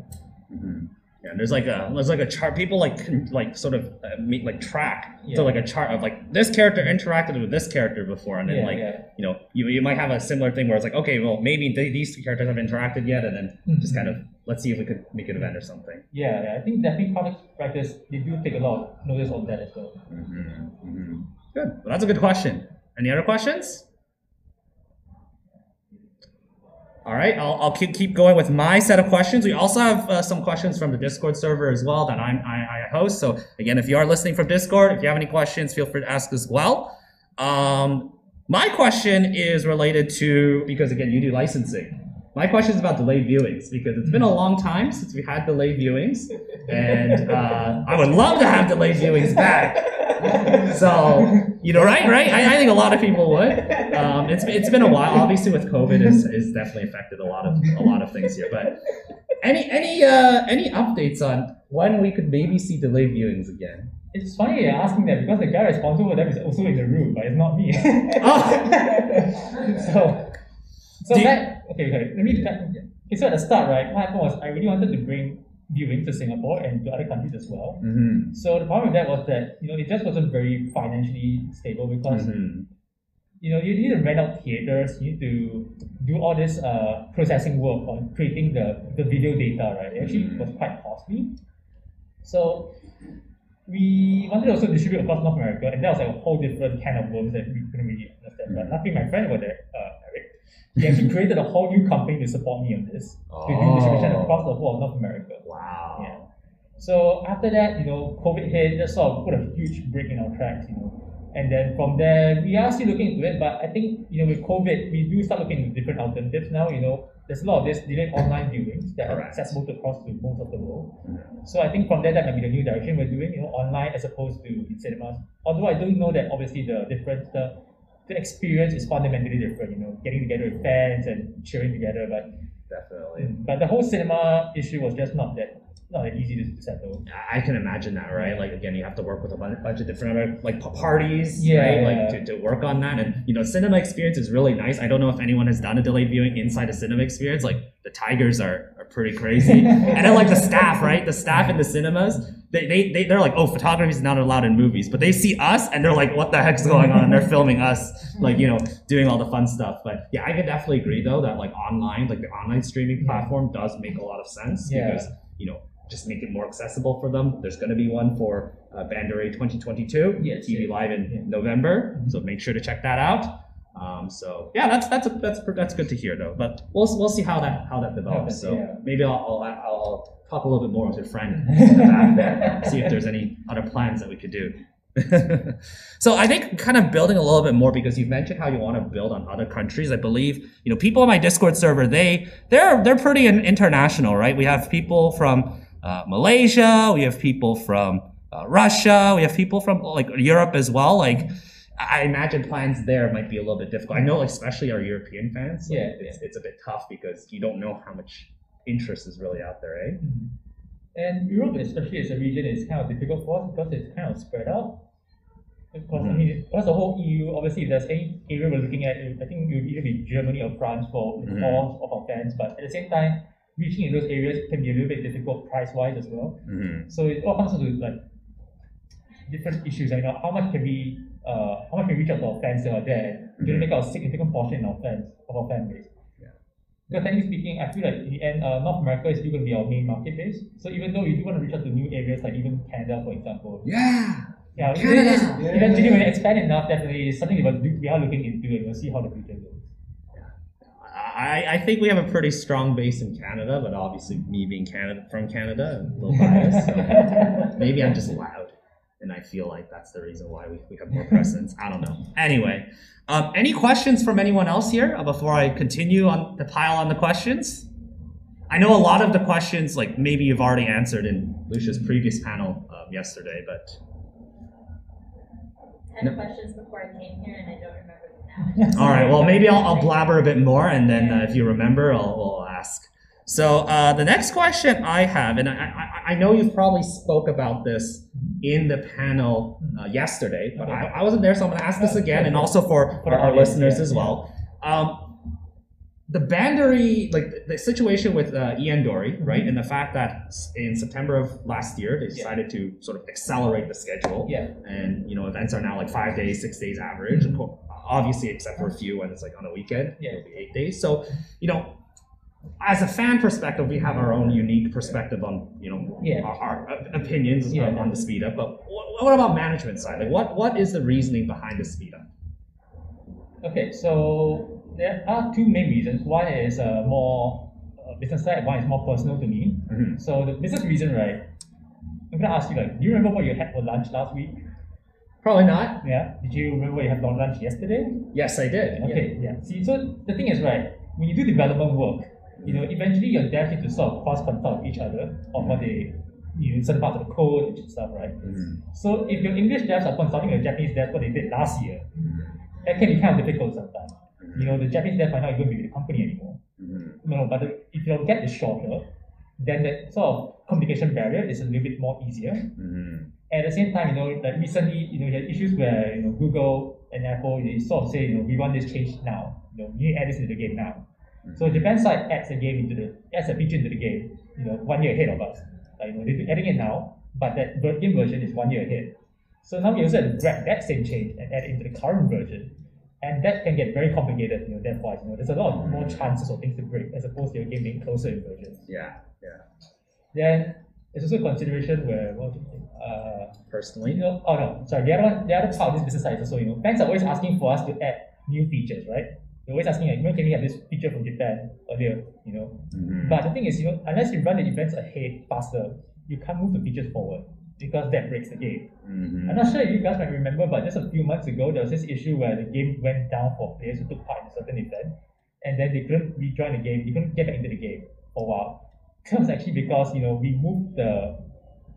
S1: Mm-hmm. Yeah, and there's like a there's like a chart. People like can, like sort of uh, meet, like track
S2: Yeah.
S1: so like a chart of like this character interacted with this character before, and then
S2: Yeah,
S1: like
S2: yeah.
S1: you know you, you might have a similar thing where it's like okay, well maybe th- these two characters haven't interacted yet, and then just kind of let's see if we could make an event or something.
S2: Yeah, yeah, I think definitely comic writers they do take a lot of notice on that as well.
S1: Mm-hmm. Good. Well, that's a good question. Any other questions? All right, I'll, I'll keep, keep going with my set of questions. We also have uh, some questions from the Discord server as well that I'm, I, I host. So again, if you are listening from Discord, if you have any questions, feel free to ask as well. Um, my question is related to because again, you do licensing. My question is about delayed viewings because it's been a long time since we had delayed viewings, and uh, I would love to have delayed viewings back. So you know, right, right. I, I think a lot of people would. Um, it's it's been a while. Obviously, with COVID, is is definitely affected a lot of a lot of things here. But any any uh, any updates on when we could maybe see delayed viewings again?
S2: It's funny you're asking that because the guy responsible for them is also in the room, but it's not me. oh. so, so
S1: Do you-
S2: that okay, okay. Let me. Okay, so at the start, right, what happened was I really wanted to bring viewing to Singapore and to other countries as well.
S1: Mm-hmm.
S2: So the problem with that was that you know it just wasn't very financially stable because
S1: Mm-hmm.
S2: you know you need to rent out theaters, you need to do all this uh, processing work on creating the, the video data, right? It actually
S1: Mhm.
S2: was quite costly. So we wanted to also distribute across North America, and that was like a whole different kind of worms that we couldn't really understand. But luckily, my friend over there, uh, He actually created a whole new company to support me on this, to do distribution
S1: Oh.
S2: across the whole of North America.
S1: Wow.
S2: Yeah. So after that, you know, COVID hit, that sort of put a huge break in our tracks, you know. And then from there, we are still looking into it, but I think, you know, with COVID, we do start looking into different alternatives now, you know. There's a lot of this delayed online viewings that are accessible across to most of the world. So I think from there, that might be the new direction we're doing, you know, online as opposed to in cinemas. Although I don't know that obviously the difference, the, the experience is fundamentally different, you know, getting together with fans and cheering together, but
S1: Definitely.
S2: but the whole cinema issue was just not that not easy to settle.
S1: I can imagine that, right? Like again, you have to work with a bunch, of different other like parties,
S2: Yeah,
S1: right?
S2: yeah.
S1: Like to, to work on that, and you know, cinema experience is really nice. I don't know if anyone has done a delayed viewing inside a cinema experience. Like the tigers are, are pretty crazy, and then like the staff, right? The staff in the cinemas, they they they they're like, oh, photography is not allowed in movies, but they see us and they're like, what the heck's going on? And they're filming us, like you know, doing all the fun stuff. But yeah, I can definitely agree though that like online, like the online streaming platform does make a lot of sense
S2: Yeah.
S1: because you know just make it more accessible for them. There's going to be one for uh, Bandori 2022,
S2: Yes,
S1: TV
S2: yeah.
S1: Live in
S2: Yeah.
S1: November.
S2: Mhm.
S1: So make sure to check that out. Um, so yeah, that's that's a, that's that's good to hear though. But we'll we'll see how that how that develops. So
S2: Yeah.
S1: maybe I'll, I'll I'll I'll talk a little bit more with your friend in the back there, see if there's any other plans that we could do. so I think kind of building a little bit more because you mentioned how you want to build on other countries. I believe you know people on my Discord server they they're they're pretty international, right? We have people from uh, Malaysia, we have people from uh, Russia, we have people from like Europe as well. Like I imagine plans there might be a little bit difficult. I know, especially our European fans. like,
S2: Yeah,
S1: it's, it's a bit tough because you don't know how much interest is really out there, eh?
S2: Mhm. And Europe, especially as a region, is kind of difficult for us because it's kind of spread out. Because I mean, because the whole EU, obviously, if there's any area we're looking at, I think it would either be Germany or France for
S1: Mhm.
S2: all of our fans. But at the same time, reaching in those areas can be a little bit difficult price wise as well.
S1: Mm-hmm.
S2: So it all comes to like different issues. Like, you know, how much can we, uh, how much can we reach out to our fans that are there to
S1: Mhm.
S2: make out a significant portion in our fans of our fan base.
S1: Yeah.
S2: Because technically speaking, I feel like in the end, uh, North America is still going to be our main market base. So even though we do want to reach out to new areas, like even Canada, for example,
S1: Yeah.
S2: yeah,
S1: Canada!
S2: it is-
S1: Yeah.
S2: eventually when it expand enough, definitely it's something we, will we are looking into, and we'll see how the future goes.
S1: I, I I, I think we have a pretty strong base in Canada, but obviously me being Canada from Canada, I'm a little biased. So maybe I'm just loud, and I feel like that's the reason why we, we have more presence. I don't know. Anyway, um, any questions from anyone else here before I continue on the pile on the questions? I know a lot of the questions, like maybe you've already answered in Lucia's previous panel um, yesterday, but
S4: Ten
S1: No.
S4: questions before I came here, and I don't remember them now.
S1: All right. Well, maybe I'll, I'll blabber a bit more, and then uh, if you remember, I'll, I'll ask. So uh, the next question I have, and I, I, I know you've probably spoke about this in the panel uh, yesterday, but I, I wasn't there, so I'm going to ask this again, and also for,
S2: For
S1: our,
S2: the
S1: our
S2: audience,
S1: listeners as well. Um, the Bandori, like the, the situation with uh, ENdori, right, and the fact that in September of last year they
S2: Yeah.
S1: decided to sort of accelerate the schedule
S2: Yeah.
S1: and you know events are now like five days six days average Po- obviously except for a few when it's like on a weekend
S2: Yeah.
S1: it'll be eight days so you know as a fan perspective we have our own unique perspective on you know
S2: Yeah.
S1: our, our opinions
S2: Yeah.
S1: on, the speed up but what, what about management side like what what is the reasoning behind the speed up
S2: Okay, so there are two main reasons. One is uh, more uh, business side, one is more personal to me.
S1: Mhm.
S2: So the business reason, right? I'm gonna ask you like, do you remember what you had for lunch last week?
S1: probably not
S2: Yeah. Did you remember what you had for lunch yesterday?
S1: yes i did
S2: Okay, yeah. See, so the thing is, right, when you do development work, you know, eventually your devs need to sort of cross consult with each other on what they, you know, certain parts of the code and stuff, right?
S1: Mhm.
S2: So if your English devs are consulting your Japanese devs what they did last year, that can be kind of difficult sometimes. You know, the Japanese devs might not even be with the company anymore.
S1: Mhm.
S2: No, but the, if your gap is shorter, then that sort of communication barrier is a little bit more easier.
S1: Mhm.
S2: At the same time, you know, like recently, you know, you had issues where you know Google and Apple they sort of say, you know, we want this change now. You know, you need to add this into the game now. So Japan side adds a game into the adds a feature into the game, you know, one year ahead of us. Like, you know, they're adding it now, but that game version is one year ahead. So now we also have to grab that same change and add it into the current version. And that can get very complicated, you know, therefore, you know, there's a lot of more chances of things to break as opposed to your game being closer in versions.
S1: yeah yeah
S2: Then there's also a consideration where what uh
S1: personally
S2: you know, oh no, sorry, the other one, the other part of this business side is also, you know, banks are always asking for us to add new features, right? They're always asking, like, when can we have this feature from Japan earlier, you know?
S1: Mhm.
S2: But the thing is, you know, unless you run the events ahead faster, you can't move the features forward because that breaks the game.
S1: Mhm.
S2: I'm not sure if you guys might remember, but just a few months ago, there was this issue where the game went down for players who took part in a certain event, and then they couldn't rejoin the game, they couldn't get back into the game for a while. That was actually because, you know, we moved the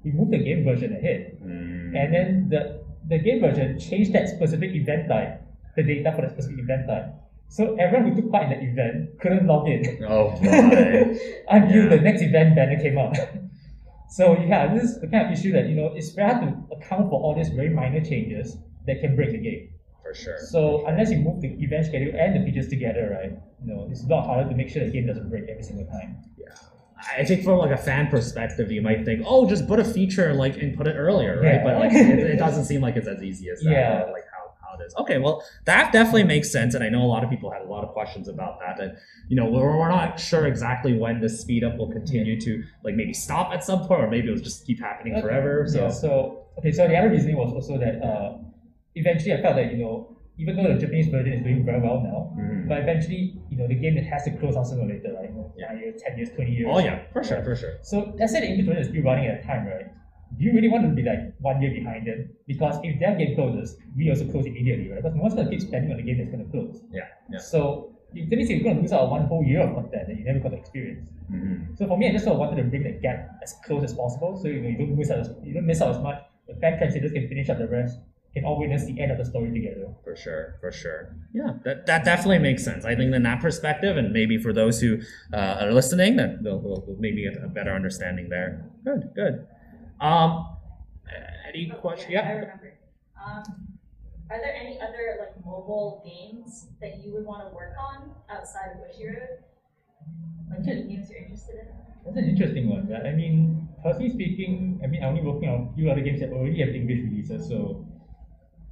S2: we moved the game version ahead.
S1: Mhm.
S2: And then the, the game version changed that specific event type, the data for that specific event type. So everyone who took part in the event couldn't log in
S1: oh boy
S2: until
S1: Yeah.
S2: the next event banner came up. so yeah, this is the kind of issue that you know it's very hard to account for all these very minor changes that can break the game.
S1: for sure
S2: So unless you move the event schedule and the features together, right? You know, it's a lot harder to make sure the game doesn't break every single time. Yeah.
S1: I think from like a fan perspective, you might think, oh, just put a feature like and put it earlier, right?
S2: Yeah.
S1: But like, it, it doesn't seem like it's as easy as that.
S2: Yeah.
S1: Like how, how it is. Okay, well, that definitely makes sense, and I know a lot of people had a lot of questions about that, and you know, we're, we're not sure exactly when the speed up will continue to like maybe stop at some point, or maybe it'll just keep happening forever. So
S2: Yeah, so okay, so the other reason was also that uh, eventually I felt that you know even though the Japanese version is doing very well now,
S1: Mhm.
S2: but eventually you know the game has to close down sooner or later, right? You know,
S1: Yeah.
S2: Nine years, ten years, twenty years.
S1: Oh yeah, for sure, for sure.
S2: So let's say the version is still running at a time, right? Do you really want to be like one year behind them? Because if their game closes, we also close immediately, right? Because no one's gonna keep spending on the game that's gonna close.
S1: Yeah, yeah.
S2: So if that means you're gonna lose out one whole year of content that you never got to experience.
S1: Mhm.
S2: So for me, I just sort of wanted to bring the gap as close as possible, so you know you don't miss out as, you don't miss out as much. The fan translators can finish up the rest, can all witness the end of the story together.
S1: For sure, for sure. Yeah, that, that definitely makes sense. I think in that perspective, and maybe for those who uh, are listening, that they'll, they'll, they'll maybe get a better understanding there. Good, good. Um, any question?
S4: I
S1: Yeah.
S4: remember. Um, are there any other like mobile games that you would want to work on outside of Bushiroad? Like any games you're interested in?
S2: That's an interesting one. Right? I mean, personally speaking, I mean, I'm only working on a few other games that already have English releases. So,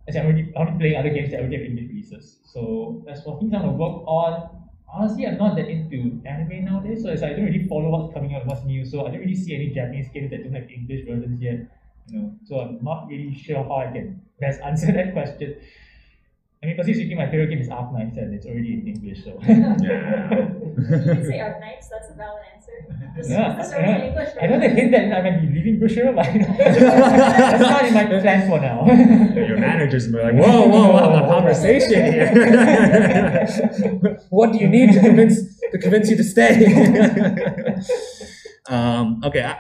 S2: as I'm already, I'm already playing other games that already have English releases. So, as for things I want to work on, honestly, I'm not that into anime nowadays. So, I don't really follow what's coming out, what's new. So, I don't really see any Japanese games that don't have English versions yet. You know, so I'm not really sure how I can best answer that question. I mean, personally speaking, my favorite game is Arknights, and it's already in English, so.
S1: Yeah.
S4: You can say Arknights, that's a valid answer. This
S2: Yeah,
S4: this is
S2: yeah.
S4: already English.
S2: I know they hint that I might be leaving Bushiro, but that's not in my plans for now.
S1: Your managers were like, whoa, whoa, we'll have a conversation here. what do you need to convince to convince you to stay? um, okay, I, I,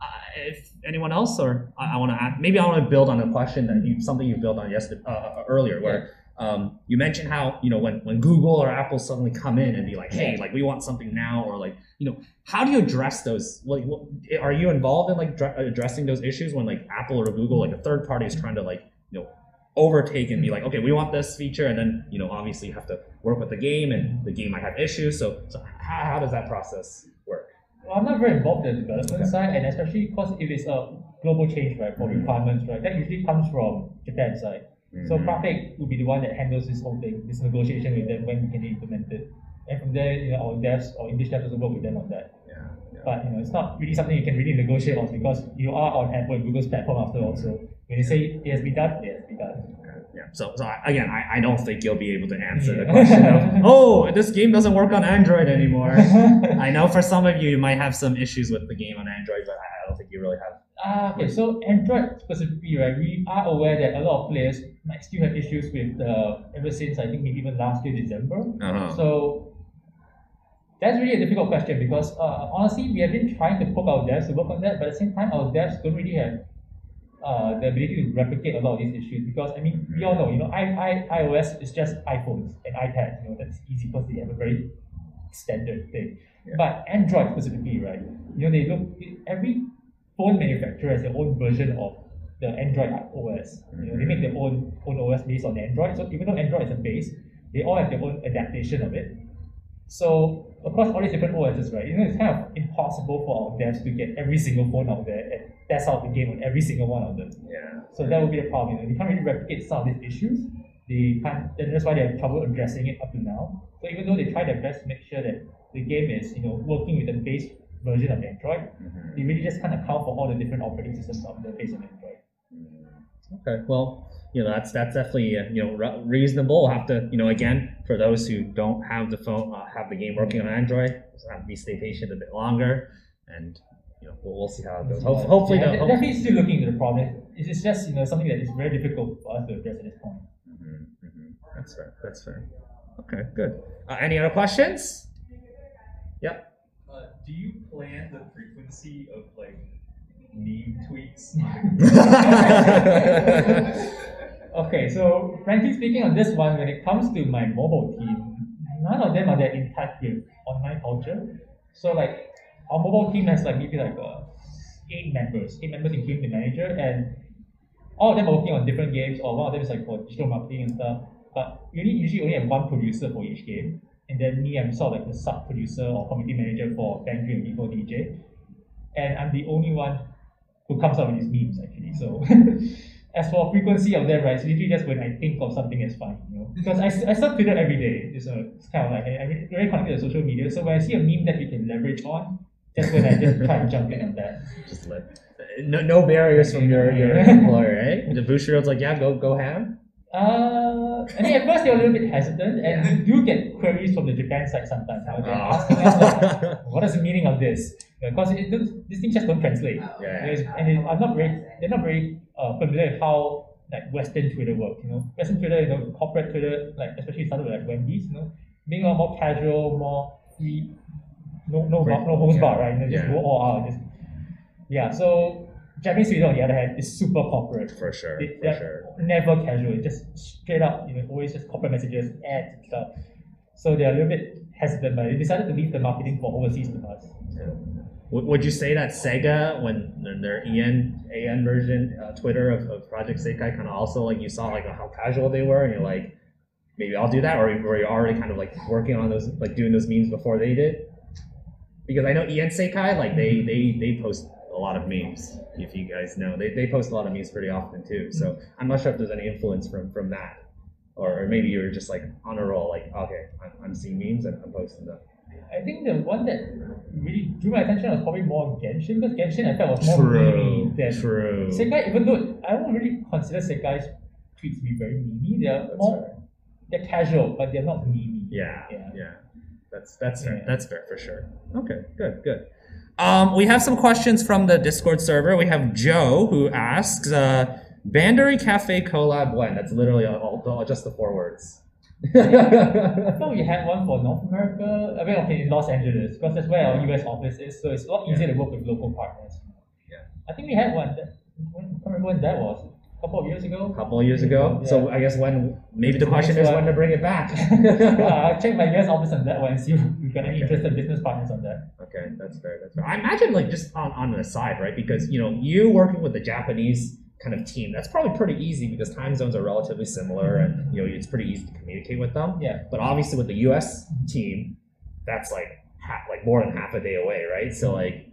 S1: I, if anyone else, or I, I want to add, maybe I want to build on a question that you something you built on yesterday uh, earlier, where um, you mentioned how you know when when Google or Apple suddenly come in and be like, hey, like we want something now, or like you know, how do you address those? Like, what, are you involved in like dr- addressing those issues when like Apple or Google, like a third party, is trying to like you know overtake and be like, okay, we want this feature, and then you know obviously you have to work with the game, and the game might have issues. So, so how, how does that process work?
S2: Well, I'm not very involved in the development
S1: Okay.
S2: side, and especially because if it's a global change, right, for
S1: Mhm.
S2: requirements, right, that usually comes from Japan side. So
S1: Mhm.
S2: Pratik will be the one that handles this whole thing, this negotiation with them when we can they implement it. And from there, you know, our devs or English devs also work with them on that.
S1: yeah, yeah.
S2: But you know, it's not really something you can really negotiate on because you are on Apple and Google's platform after all. So when you say it has been done, it has been done.
S1: Yeah. So, so I, again, I, I don't think you'll be able to answer the question of, oh, this game doesn't work on Android anymore. I know for some of you, you might have some issues with the game on Android, but I don't think you really have.
S2: Ah, okay, so Android specifically, right? We are aware that a lot of players might still have issues with uh, ever since I think maybe even last year December.
S1: Uh-huh.
S2: So that's really a difficult question because uh, honestly, we have been trying to poke our devs to work on that, but at the same time, our devs don't really have uh, the ability to replicate a lot of these issues because I mean, we all know, you know, I, I, iOS is just iPhones and iPads. You know, that's easy because they have a very standard thing.
S1: Yeah.
S2: But Android specifically, right? You know, they look every phone manufacturer has their own version of the Android OS. You know, they make their own own OS based on Android. So even though Android is a base, they all have their own adaptation of it. So across all these different OSs, right? You know, it's kind of impossible for our devs to get every single phone out there and test out the game on every single one of them.
S1: Yeah.
S2: So that would be the problem. You know, they can't really replicate some of these issues. They can't. And that's why they have trouble addressing it up to now. So even though they try their best to make sure that the game is, you know, working with the base version of Android,
S1: Mhm.
S2: they really just can't account for all the different operating systems out there based on Android.
S1: Okay, well, you know that's that's definitely uh, you know re- reasonable. We'll have to you know again for those who don't have the phone uh, have the game working on Android, just have to be stay patient a bit longer, and you know we'll, we'll see how it goes. Ho- hopefully,
S2: yeah,
S1: the,
S2: de-
S1: hope-
S2: definitely still looking into the problem. It's just you know something that is very difficult for us to address at this point.
S1: Mhm, mhm. That's fair. That's fair. Okay, good. Uh, any other questions? Yep.
S3: Do you plan the frequency of like meme tweets?
S2: Okay, so frankly speaking, on this one, when it comes to my mobile team, none of them are that in touch with online culture. So like our mobile team has like maybe like uh, eight members, eight members including the manager, and all of them are working on different games, or one of them is like for digital marketing and stuff. But we only usually only have one producer for each game, and then me, I'm sort of like the sub producer or community manager for Bandori and D4DJ, and I'm the only one who comes up with these memes actually. So as for frequency of them, right, it's literally just when I think of something as funny, you know. Because I, I start Twitter every day. It's, a, it's kind of like I, I'm very connected to social media. So when I see a meme that we can leverage on, that's when I just try and jump in on that.
S1: Just let no, no barriers from your, your employer, right? The Bushiroad's like, yeah, go go ham.
S2: Uh, I mean, at first they were a little bit hesitant, and we do get queries from the Japan side sometimes. How they're asking us, like, what is the meaning of this? Because it, this things just don't translate.
S1: Yeah.
S2: And they are not very, they're not very uh, familiar with how like Western Twitter works. You know, Western Twitter, you know, corporate Twitter, like especially started with like Wendy's, you know, being a more casual, more free, no no
S1: Free-
S2: no holds
S1: yeah.
S2: bar, right? You know, just
S1: Yeah.
S2: go all out. Just yeah. So Japanese Twitter, on the other hand, is super corporate.
S1: For sure,
S2: They,
S1: for sure.
S2: never casual. Just straight up, you know, always just corporate messages, ads and stuff. So they're a little bit hesitant, but they decided to leave the marketing for overseas to us.
S1: Would would you say that Sega, when their EN AN version uh, Twitter of, of Project Sekai, kind of also like you saw like how casual they were, and you're like, maybe I'll do that, or were you already kind of like working on those, like doing those memes before they did? Because I know EN Sekai, like they they they post lot of memes. If you guys know, they they post a lot of memes pretty often too. So mm-hmm. I'm not sure if there's any influence from from that, or, or maybe you were just like on a roll, like okay, I'm, I'm seeing memes and I'm posting them.
S2: I think the one that really drew my attention was probably more Genshin because Genshin I felt was more
S1: True,
S2: memey than
S1: true.
S2: Sekai. Even though I don't really consider Sekai's tweets to be very memey, they're
S1: That's
S2: more they're casual, but they're not meme.
S1: Yeah,
S2: Yeah.
S1: yeah. That's that's fair.
S2: Yeah.
S1: That's fair for sure. Okay, good, good. Um, we have some questions from the Discord server. We have Joe who asks, uh, "Bandori Cafe collab when?" That's literally all, all- just the four words.
S2: I thought we had one for North America. I mean, okay, in Los Angeles, because that's where our US office is, so it's a lot easier to work with local partners.
S1: Yeah.
S2: I think we had one. That, I can't remember when that was. A couple of years ago.
S1: A couple of years ago. So I guess when maybe the question is when to bring it back.
S2: uh, I'll check my US office on that one and see if we got any
S1: Okay.
S2: interested business partners on that.
S1: Okay, that's fair. That's fair. I imagine like just on on the side, right? Because you know you working with the Japanese kind of team, that's probably pretty easy because time zones are relatively similar, and you know it's pretty easy to communicate with them.
S2: Yeah.
S1: But obviously with the U.S. team, that's like half, like more than half a day away, right? So like,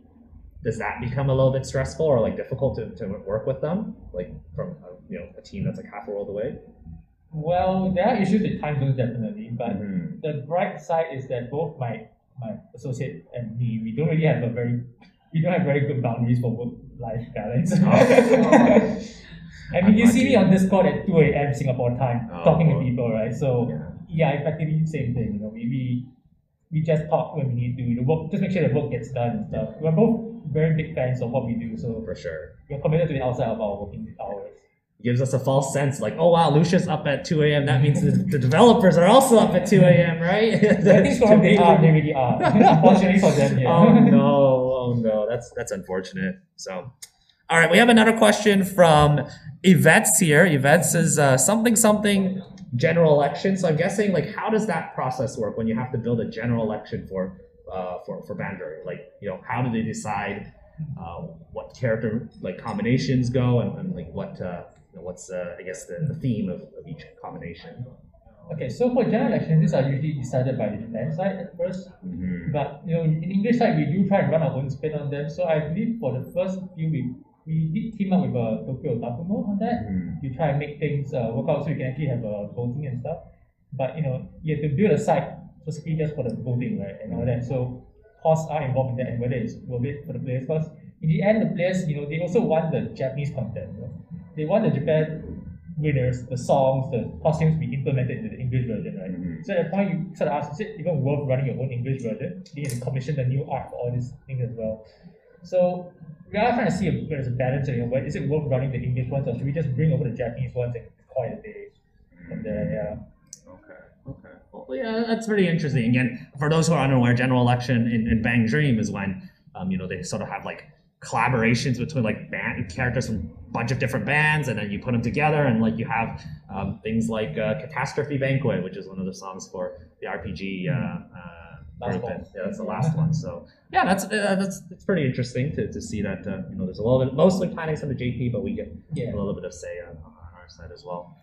S1: does that become a little bit stressful or like difficult to, to work with them, like from a, you know a team that's like half a world away?
S2: Well, there are issues with time zones definitely, but
S1: Mhm.
S2: the bright side is that both my my associate and me, we don't really have a very we don't have very good boundaries for work life balance.
S1: Oh.
S2: I mean, you see me on Discord at 2 a.m. Singapore time
S1: Oh,
S2: talking
S1: boy.
S2: to people, right? So,
S1: Yeah.
S2: yeah, effectively same thing. You know, we, we, we just talk when we need to. The work, just make sure the work gets done and stuff. We're both very big fans of what we do, so
S1: For sure.
S2: we're committed to it outside of our working hours.
S1: gives us a false sense like, oh wow, Lucia's up at 2 a.m. That means the, the developers are also up at 2 a.m., right?
S2: I think so they are, they really are. Unfortunately for them, yeah.
S1: oh no, oh no, that's that's unfortunate. So, all right, we have another question from Yvette's here. Yvette is uh, something something general election. So I'm guessing like how does that process work when you have to build a general election for uh, for for Bandori? Like you know how do they decide uh, what character like combinations go and, and like what uh, you know, what's uh, I guess the, the theme of, of each combination.
S2: Okay, so for general elections, these are usually decided by the Japan side at first.
S1: Mhm.
S2: But you know, in English side, we do try and run our own spin on them. So I believe for the first few weeks, we did team up with uh, Tokyo Otaku Mode on that.
S1: Mhm.
S2: to try and make things uh, work out so you can actually have uh, voting and stuff. But you know, you have to build a site specifically just for the voting, right, and all that. So costs are involved in that, and whether it's worth it for the players. Because in the end, the players, you know, they also want the Japanese content. You know? They want the Japan winners, the songs, the costumes to be implemented into the English version, right?
S1: Mhm.
S2: So at that point, you sort of ask, is it even worth running your own English version? You have to commission the new art for all these things as well? So we are trying to see if there's a balance. You know, where is it worth running the English ones, or should we just bring over the Japanese ones and call it a day from there? Yeah.
S1: Okay. Okay. Well, yeah, that's pretty interesting. Again, for those who are unaware, general election in, in Bang Dream is when um, you know they sort of have like collaborations between like band characters from a bunch of different bands, and then you put them together, and like you have um, things like uh, Catastrophe Banquet, which is one of the songs for the RPG. Uh, uh,
S2: Last
S1: group, and- Yeah, that's the last one. So yeah, that's uh, that's it's pretty interesting to, to see that uh, you know there's a little bit mostly plannings from the JP, but we get
S2: Yeah.
S1: a little bit of say on, on our side as well.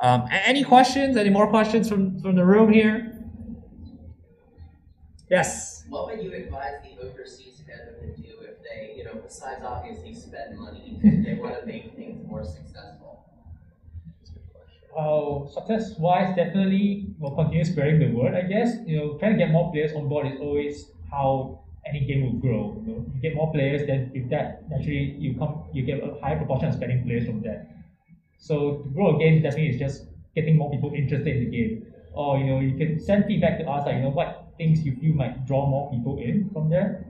S1: Um, any questions? Any more questions from, from the room here? Yes.
S5: What would you advise the overseas fandom to do if they, you know, besides obviously spend money, they want to make things more successful?
S2: Uh, success wise, definitely will continue spreading the word. I guess you know, trying to get more players on board is always how any game will grow. You know, you get more players, then with that, naturally you come, you get a higher proportion of spending players from that. So to grow a game, definitely is just getting more people interested in the game. Or you know, you can send feedback to us, like you know, what things you feel might draw more people in from there.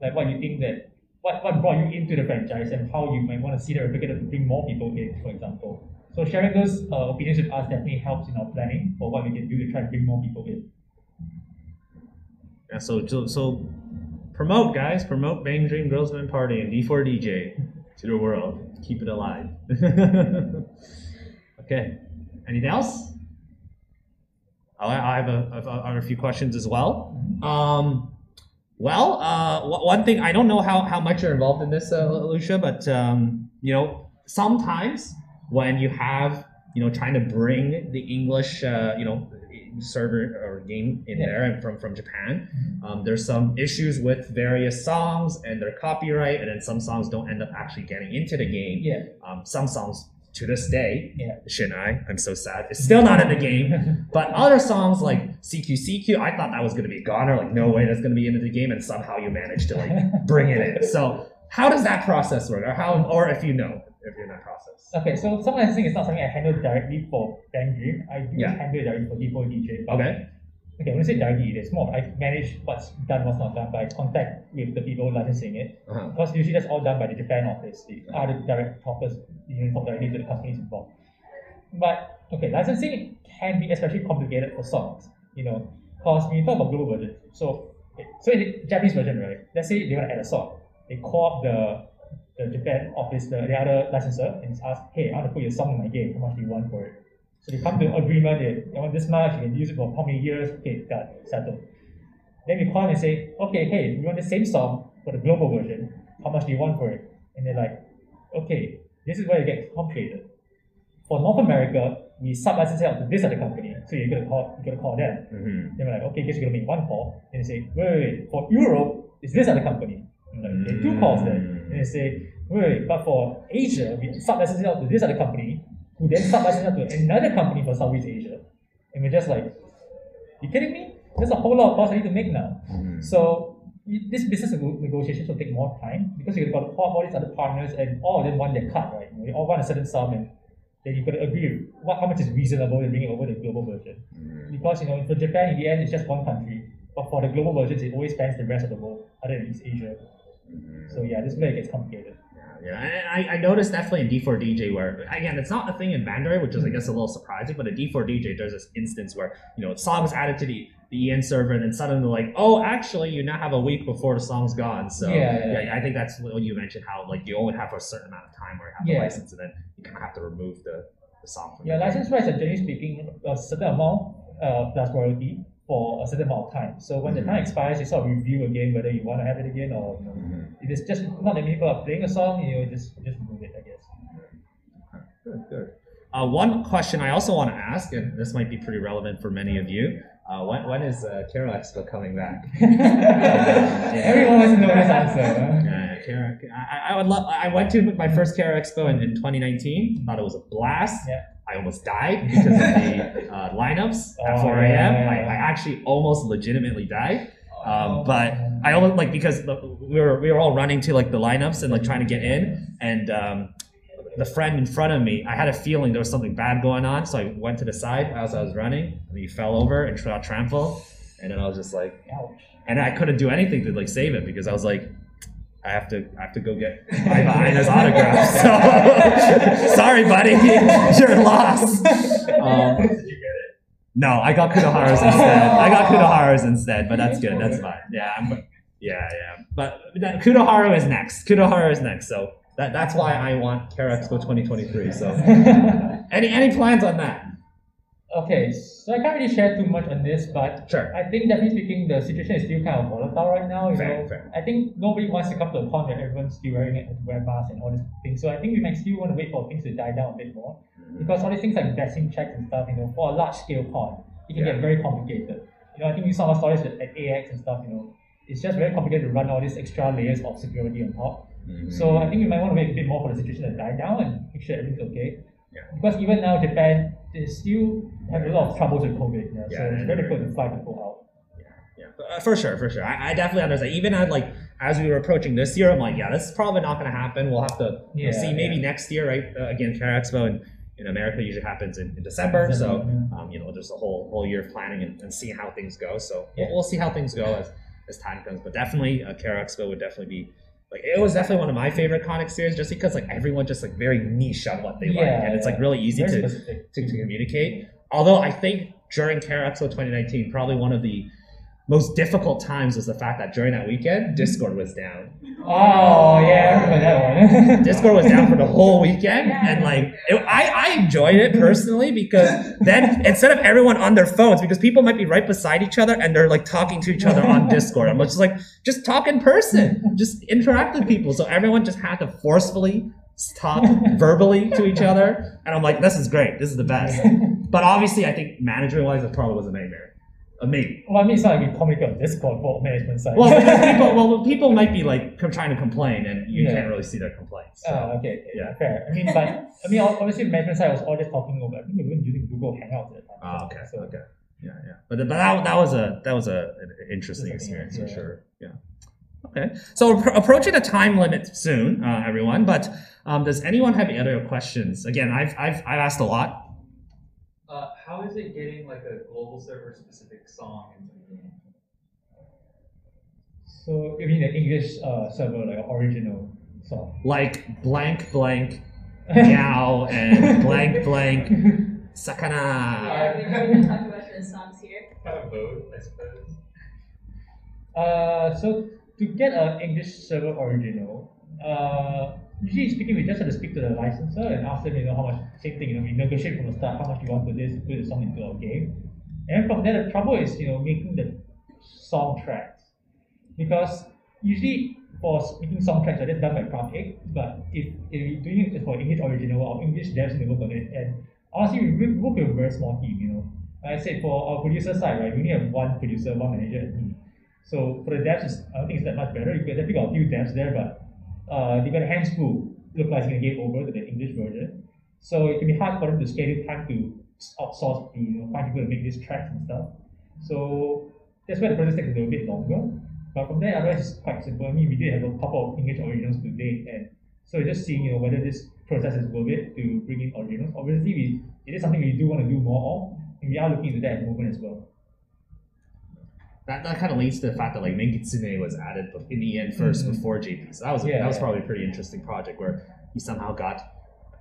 S2: Like what you think that what, what brought you into the franchise and how you might want to see the replicated to bring more people in, for example. So sharing those uh, opinions with us definitely helps in our planning for what we can do to try to bring more people in.
S1: Yeah, so, so so promote guys, promote Bang Dream Girls Band Party and D4DJ to the world. Keep it alive. okay. Anything else? I have a, I have a, few questions as well. Um, well, uh, one thing I don't know how, how much you're involved in this, uh, Lucia, but um, you know sometimes when you have you know trying to bring the English uh, you know server or game in
S2: Yeah.
S1: there and from from Japan, um, there's some issues with various songs and their copyright, and then some songs don't end up actually getting into the game.
S2: Yeah.
S1: Um, some songs to this day,
S2: Yeah.
S1: Shinai, I'm so sad, it's still not in the game. But other songs like CQ CQ, I thought that was going to be gone, or like no way that's going to be into the game, and somehow you managed to like bring it in. So how does that process work, or how, or if you know, if you're in that process?
S2: Okay, so song licensing is not something I handle directly for Bang Dream. I do
S1: Yeah.
S2: handle it directly for D4 DJ. but-
S1: Okay.
S2: Okay, when I say directly, it's more I manage what's done, what's not done by contact with the people licensing it.
S1: Uh-huh.
S2: Because usually that's all done by the Japan office. The other direct talkers, you know, talk directly to the companies involved. But okay, licensing can be especially complicated for songs, you know, because when you talk about global version, so so in the Japanese version, right? Let's say they want to add a song, they call up the the Japan office, the, the other licensor, and ask, hey, I want to put your song in my game. How much do you want for it? So they come to an agreement. They, I want this much. You can use it for how many years? Okay, done, settled. Then we call and say, okay, hey, we want the same song for the global version. How much do you want for it? And they're like, okay, this is where it gets complicated. For North America, we sub-license it out to this other company, so you're gonna call, you're gonna call them.
S1: Mm-hmm.
S2: Then we're like, okay, guess you're gonna make one call. Then they say, wait, wait, wait, for Europe, it's this other company. I'm like, okay, two calls then. Then they say, wait, wait, but for Asia, we sub-license it out to this other company, who then sub-license it out to another company for Southeast Asia. And we're just like, you kidding me? There's a whole lot of calls I need to make now.
S1: Mm-hmm.
S2: So this business nego- negotiations will take more time because you've got to call all these other partners and all of them want their cut, right? You They all want a certain sum and then you've got to agree what, how much is reasonable to bring it over the global version. Because you know, for Japan in the end it's just one country. But for the global version it always spans the rest of the world, other than East Asia. So yeah, this is where gets complicated.
S1: Yeah, I, I noticed definitely in D4DJ where again it's not a thing in Bandori, which is I guess a little surprising, but in D4DJ there's this instance where you know songs added to the the EN server and then suddenly like, oh actually you now have a week before the song's gone. So
S2: Yeah, yeah.
S1: I think that's what you mentioned how like you only have a certain amount of time where you have
S2: Yeah.
S1: the license and then you kind of have to remove the, the song from
S2: Yeah, license rights are generally speaking a certain amount uh, plus royalty for a certain amount of time. So when the time expires, you sort of review again whether you want to have it again or you know,
S1: Mhm.
S2: if it's just not that many people are playing a song, you know, just just remove it, I guess.
S1: Good, good. Uh, one question I also want to ask, and this might be pretty relevant for many of you. Uh, when, when is uh, CharaExpo coming back?
S2: Everyone wants to know this answer. huh?
S1: Yeah, Kara, I, I would love. I went to my first CharaExpo in, in 2019. Thought it was a blast.
S2: Yeah.
S1: I almost died because of the uh, lineups at
S2: Oh,
S1: 4 a.m.
S2: yeah, yeah,
S1: I. I actually almost legitimately died. Um, but I almost like because the, we were we were all running to like the lineups and like trying to get in, and um, the friend in front of me, I had a feeling there was something bad going on, so I went to the side as I was running, and he fell over and got trampled, and then I was just like,
S2: Ouch.
S1: and I couldn't do anything to like save it because I was like, I have to, I have to go get my behind his autograph. So sorry, buddy, you're lost. Um,
S3: Did you get it?
S1: no, I got Kunohara's instead. I got Kunohara's instead, but that's good. That's fine. Yeah, I'm, yeah, yeah. But that, Kunohara is next. Kunohara is next. So that, that's why I want CharaExpo 2023. So any any plans on that?
S2: Okay, so I can't really share too much on this, but
S1: Sure.
S2: I think definitely speaking, the situation is still kind of volatile right now. You
S1: Fair,
S2: know,
S1: fair.
S2: I think nobody wants to come to a point where everyone's still wearing it, wear masks and all these things. So I think we might still want to wait for things to die down a bit more because all these things like vaccine checks and stuff, you know, for a large scale con, it can
S1: Yeah.
S2: get very complicated. You know, I think we saw our stories at, at AX and stuff. You know, it's just very complicated to run all these extra layers of security on top.
S1: Mm-hmm.
S2: So I think we might want to wait a bit more for the situation to die down and make sure everything's okay.
S1: Yeah.
S2: Because even now Japan they still have a lot of troubles with COVID. Yeah,
S1: Yeah,
S2: so it's very difficult to fly people out.
S1: Yeah, uh, for sure, for sure. I, I definitely understand. Even at like as we were approaching this year, I'm like, yeah, this is probably not going to happen. We'll have to you know,
S2: Yeah,
S1: see maybe
S2: yeah.
S1: next year, right? Uh, again, CharaExpo in, in America usually happens in, in December, so um, you know, there's a whole whole year of planning and, and seeing how things go. So
S2: Yeah.
S1: we'll, we'll see how things go as as time comes. But definitely, uh, CharaExpo would definitely be. Like it was definitely one of my favorite comic series just because like everyone just like very niche on what they like, and it's like really easy to, to, to communicate. Although I think during Care Expo 2019, probably one of the most difficult times was the fact that during that weekend, mm-hmm. Discord was down.
S2: Oh yeah, I remember that one.
S1: Discord was down for the whole weekend, and like it, I, I enjoyed it personally because then instead of everyone on their phones, because people might be right beside each other and they're like talking to each other on Discord. I'm just like, just talk in person, just interact with people. So everyone just had to forcefully talk verbally to each other, and I'm like, this is great, this is the best. But obviously, I think management wise, it probably was a nightmare. Maybe.
S2: well, I mean, it's not like we communicate on Discord for management side.
S1: Well, people, well, people might be like trying to complain, and you
S2: Yeah.
S1: can't really see their complaints. So.
S2: Oh, okay,
S1: Yeah.
S2: fair. I mean, but I mean, obviously, the management side was all just talking over. I think we were even using Google Hangouts at the time.
S1: Oh, okay,
S2: So,
S1: okay, yeah, yeah. But but that, that was a that was a an interesting experience
S2: yeah.
S1: for sure. Yeah. Okay. So approaching a time limit soon, uh, everyone. But um, does anyone have any other questions? Again, I've, I've, I've asked a lot.
S3: How is it getting like a global server specific song into the game?
S2: So you mean the English uh, server, like original song?
S1: Like blank blank meow and blank blank sakana.
S4: Yeah, we we can talk about those songs here.
S3: Kind of vote, I suppose.
S2: Uh, so to get an English server original, uh, usually speaking, we just have to speak to the licensor and ask them, you know, how much. Same thing, you know, we negotiate from the start how much you want for this, put the song into our game, and from there the trouble is, you know, making the song tracks, because usually for making song tracks, that's done by Craft but if, if we're doing it for English original, our English devs to work on it, and honestly, we work- with a very small team, you know. Like I said, for our producer side, right, we only have one producer, one manager, and me. So for the devs, I don't think it's that much better. You can definitely got a few devs there, but uh, they got hands full localizing the over to the English version. So it can be hard for them to schedule time to outsource the, you know, find people to make these tracks and stuff. So that's why the process takes a little bit longer. But from there, otherwise it's quite simple. I mean, we did have a couple of English originals to date, and so just seeing, you know, whether this process is worth it to bring in originals. Obviously, we it is something we do want to do more of, and we are looking into that at the moment as well.
S1: That, that kind of leads to the fact that like Megitsune was added in the end 1st
S2: Mhm.
S1: before JP. So that was
S2: Yeah,
S1: that was
S2: yeah.
S1: probably a pretty interesting project where he somehow got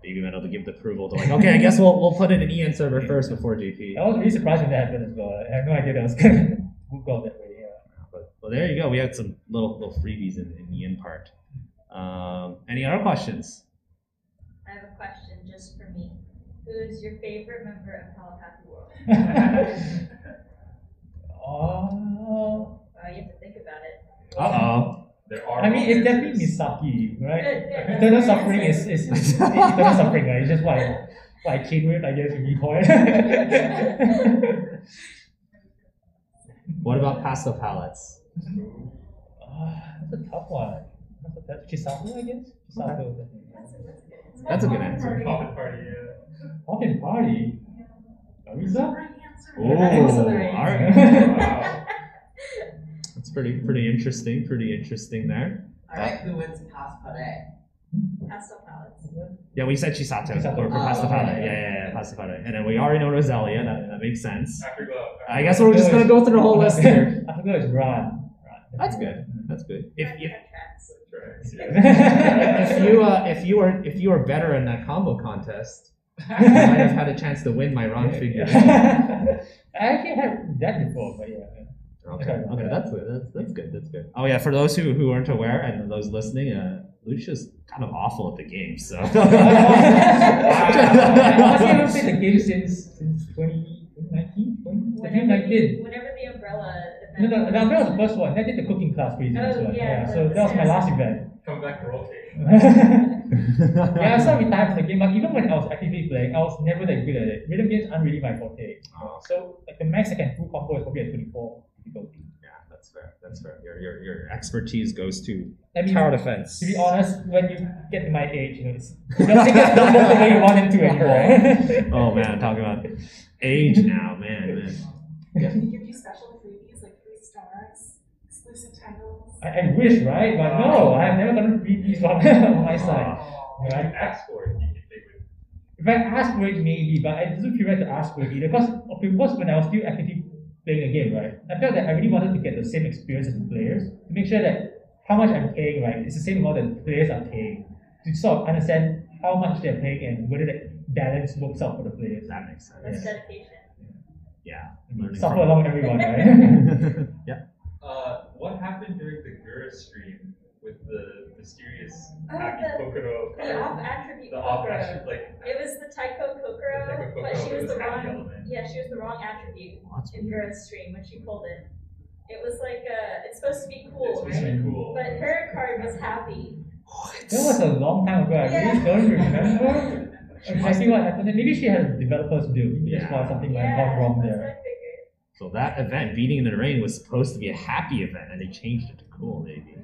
S1: Baby Metal to give the approval to like, okay, I guess we'll we'll put it in an EN server first before JP.
S2: I was really surprised when that happened as well. I had no idea that was gonna move out that way. Yeah.
S1: But well, there you go. We had some little little freebies in, in the end part. Um, any other questions?
S4: I have a question just for me. Who is your favorite member of Hello, Happy World?
S2: Oh,
S4: Wow, you have to think about it.
S1: Uh oh.
S3: There are.
S2: I mean, it's definitely
S3: answers.
S2: Misaki, right?
S4: Good, good, that's
S2: Eternal suffering is, is, is eternal suffering, right? It's just what I, what I chain with, I guess, with Nikoi.
S1: What about Pastel Palettes?
S2: Ah, that's a tough one. That's a tough, Chisato, I guess? Chisato.
S1: That's a good answer.
S3: Poppin' party, yeah.
S2: Poppin' Party. Arisa?
S1: Oh,
S4: That's the right
S1: all
S4: answer.
S1: right.
S3: Wow.
S1: That's pretty pretty interesting. Pretty interesting there.
S5: Alright, who wins Pass Pare?
S4: Pastel palettes.
S1: Yeah, we said Chisato,
S2: Chisato.
S1: for, for
S5: Oh,
S1: Pasto
S5: okay.
S1: Yeah, yeah, yeah, Pastel Palette. And then we already know Roselia. That, that makes sense.
S3: Afterglow.
S1: I guess we're just gonna go through the whole list here.
S2: I forgot it's Ran. Ran.
S1: That's good. That's good. If if,
S4: Tracks.
S3: Tracks,
S2: Yeah.
S3: yeah.
S1: if you uh, if you were if you were better in that combo contest, you might have had a chance to win my Ran figure.
S2: I actually had that before, but yeah.
S1: Okay, okay, that's good. That's, that's good. That's good. Oh yeah, for those who, who aren't aware and those listening, uh, Lucia's kind of awful at the game. So
S2: Honestly, I haven't played the game since since 2019, 2019.
S4: Whenever the, whenever the umbrella
S2: No, no, the umbrella was the first one. I did the cooking class crazy
S4: Oh,
S2: as well.
S4: yeah,
S2: so that was my last event.
S3: Come back to rotate.
S2: yeah, I started retired from the game, but even when I was actively playing, I was never that good at it. Rhythm games aren't really my forte.
S1: Oh,
S2: So like the max I can full combo is probably at 24 difficulty.
S1: yeah, that's fair. That's fair. Your your, your expertise goes to
S2: I mean,
S1: tower defense.
S2: to be honest, when you get to my age, you know, it's nothing gets done the way you want it to anymore.
S1: Oh man, talking about age now, man, man.
S6: Can you give you special freebies like three stars, exclusive titles?
S2: I, I wish, right? But no, I have never gotten freebies from on my side.
S3: If you ask for it, you can they would.
S2: If I ask for it, maybe, but I doesn't feel right to ask for it either. Because okay, because when I was still actively playing the game, right, I felt that I really wanted to get the same experience as the players to make sure that how much I'm paying, right, is the same amount that the players are paying to sort of understand how much they're paying and whether that balance works out for the players.
S1: That makes sense.
S4: That's dedication.
S1: Yeah.
S2: Suffer along with everyone, right?
S1: yeah.
S3: Uh, what happened during the Gura stream with the mysterious
S4: Oh,
S3: Aki
S4: the-
S3: Kokoro
S4: The
S3: card?
S4: off attribute.
S3: The off attribute, like.
S4: It was the Taiko Kokoro,
S3: The Taiko
S4: but she was
S3: was
S4: the
S3: happy
S4: wrong.
S3: element.
S4: Yeah, she was the wrong attribute
S1: That's
S4: in
S1: weird.
S4: Gura's stream when she pulled it. It was like uh, it's supposed to be cool,
S3: It's supposed to
S4: right?
S3: be cool.
S4: But her card was happy. What?
S2: that was a long time ago. I really
S4: Yeah.
S2: don't remember exactly what happened. Maybe she had a developer's build. Maybe that's why
S1: Yeah.
S2: something went
S4: Yeah,
S2: gone wrong
S4: that's
S2: there.
S4: What I figured.
S1: So that event, beating in the rain, was supposed to be a happy event, and they changed it to cool, maybe.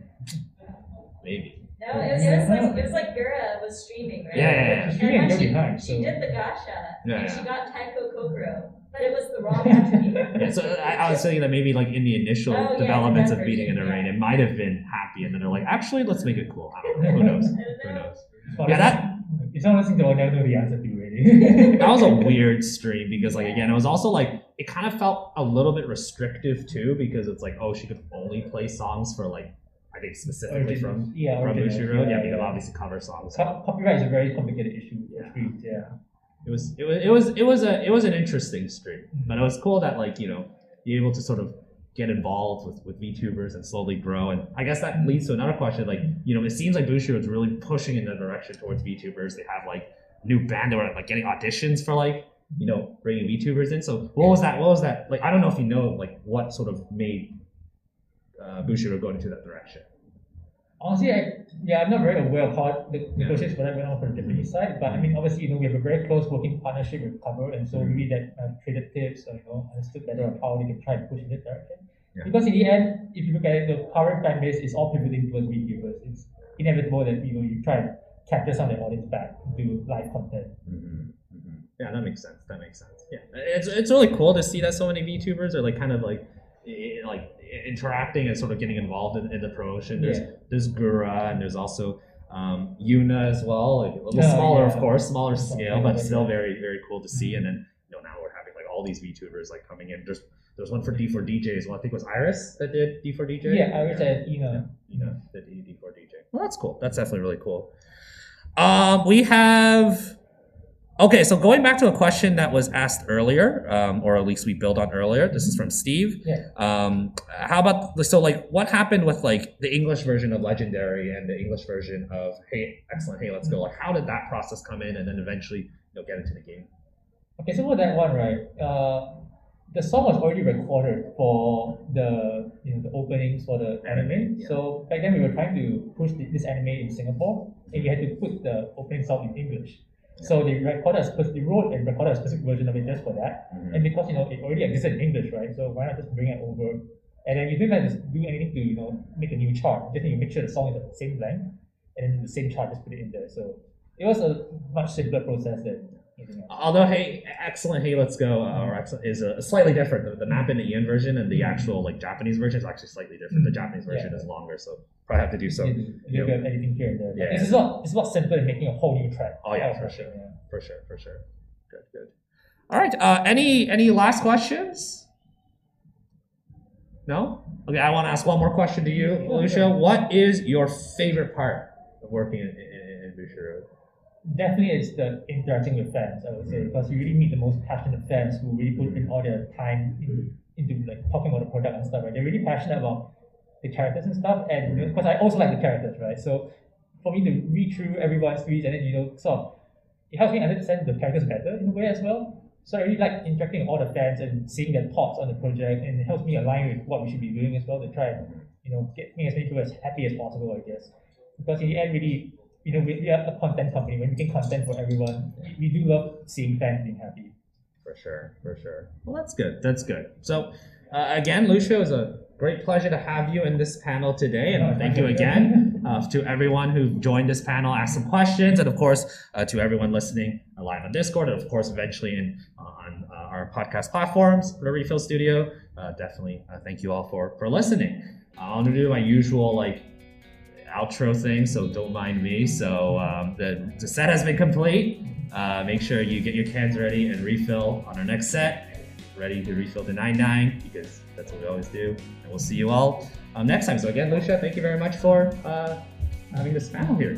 S1: Maybe.
S4: No, it was, it was like it was like Gura was streaming, right?
S1: Yeah, yeah, yeah.
S2: She's
S4: And
S2: really
S4: when
S2: a
S4: she,
S2: behind,
S4: she did the gacha,
S1: Yeah,
S4: and
S1: yeah.
S4: she got Taiko Kokoro. But it was the wrong attribute.
S1: Yeah, so I, I was saying that maybe like in the initial
S4: Oh,
S1: developments
S4: that
S1: of beating in the rain, it might have been happy, and then they're like, actually, let's make it cool. I don't know. Who knows? Who knows?
S2: It's one
S1: Yeah, that
S2: those- It's one of those things that I'll never know the answer to, really.
S1: that was a weird stream because like again, it was also like it kind of felt a little bit restrictive too because it's like oh she could only play songs for like I think specifically from
S2: yeah,
S1: from Bushiroad, yeah,
S2: yeah,
S1: because
S2: yeah.
S1: obviously cover songs.
S2: Co- copyright is a very complicated issue
S1: Yeah.
S2: yeah.
S1: It was it was it was it was a it was an interesting stream, but it was cool that like you know you're able to sort of get involved with with VTubers and slowly grow. And I guess that leads to another question. Like you know, it seems like Bushiroad is really pushing in the direction towards VTubers. They have like new band that were like getting auditions for like you know bringing VTubers in. So what was that? What was that? Like I don't know if you know like what sort of made uh, Bushiroad go into that direction.
S2: Honestly, I, yeah, I'm not very aware of how the negotiations for that went on from the Japanese side, but I mean, obviously, you know, we have a very close working partnership with Cover, and so maybe that uh, traded tips or, you know, understood better of how they can try to push in this direction.
S1: Yeah.
S2: Because in the end, if you look at it, the current fan base is all pivoting towards VTubers. It's inevitable that, you know, you try and capture some of the audience back into live content.
S1: Yeah, that makes sense. That makes sense. Yeah, it's it's really cool to see that so many VTubers are like kind of like like interacting and sort of getting involved in, in the promotion. There's
S2: Yeah.
S1: there's Gura and there's also um, Yuna as well, like a little
S2: Oh,
S1: smaller,
S2: yeah.
S1: of course, smaller scale, but
S2: yeah.
S1: still very very cool to see. And then you know now we're having like all these VTubers like coming in. There's there's one for D4DJ as well. I think it was IRyS that did D4DJ.
S2: Yeah, IRyS would say, you know,
S1: you know, the D- D4DJ. Well, that's cool. That's definitely really cool. Um, we have. Okay, so going back to a question that was asked earlier, um, or at least we built on earlier. This is from Steve.
S2: Yeah.
S1: Um, how about so like what happened with like the English version of Legendary and the English version of Hey, excellent, Hey, let's go. Like, how did that process come in, and then eventually you know get into the game?
S2: Okay, so for that one, right? Uh, the song was already recorded for the you know the openings for the anime.
S1: yeah.
S2: So back then we were trying to push this anime in Singapore, and we had to put the opening song in English. So they recorded a specific, they wrote and recorded a specific version of it just for that. Mm-hmm. And because you know it already existed in English, right? So why not just bring it over? And then you didn't have to do anything to you know make a new chart. Just need to make sure the song is at the same length, and then the same chart just put it in there. So it was a much simpler process than.
S1: Although hey, excellent, hey, let's go, uh, or excellent is uh, slightly different. The, the map in the EN version and the actual like Japanese version is actually slightly different. The Japanese version
S2: Yeah.
S1: is longer, so probably have to do some.
S2: you a editing here and there.
S1: Yeah.
S2: This is not it's not simple making a whole new track.
S1: Oh, yeah, for sure.
S2: yeah.
S1: For sure, for sure. Good, good. All right. Uh, any any last questions? No. Okay. I want to ask one more question to you, Lucia. What is your favorite part of working in in, in Bushiroad?
S2: Definitely it's the interacting with fans, I would say, mm. because you really meet the most passionate fans who really put in all their time in, mm. into like talking about the product and stuff, right? They're really passionate about the characters and stuff, and you know, because I also like the characters, right? So for me to read through everyone's tweets and then you know sort of it helps me understand the characters better in a way as well. So I really like interacting with all the fans and seeing their thoughts on the project, and it helps me align with what we should be doing as well to try and you know get make as many people as happy as possible, I guess. Because in the end, really, you know, we, we are a content company. We're making content for everyone. We, we do love seeing fans being happy.
S1: For sure, for sure. Well, that's good. That's good. So, uh, again, Lucia, it was a great pleasure to have you in this panel today, and
S2: Oh,
S1: thank you again uh, to everyone who joined this panel, asked some questions, and of course uh, to everyone listening live on Discord, and of course eventually in on uh, our podcast platforms, the Refill Studio. Uh, definitely, uh, thank you all for for listening. I want to do my usual like outro thing, so don't mind me. So um, the, the set has been complete. Uh, make sure you get your cans ready and refill on our next set. Ready to refill the 9-9 because that's what we always do. And we'll see you all um, next time. So again, Lucia, thank you very much for uh, having this panel
S2: here.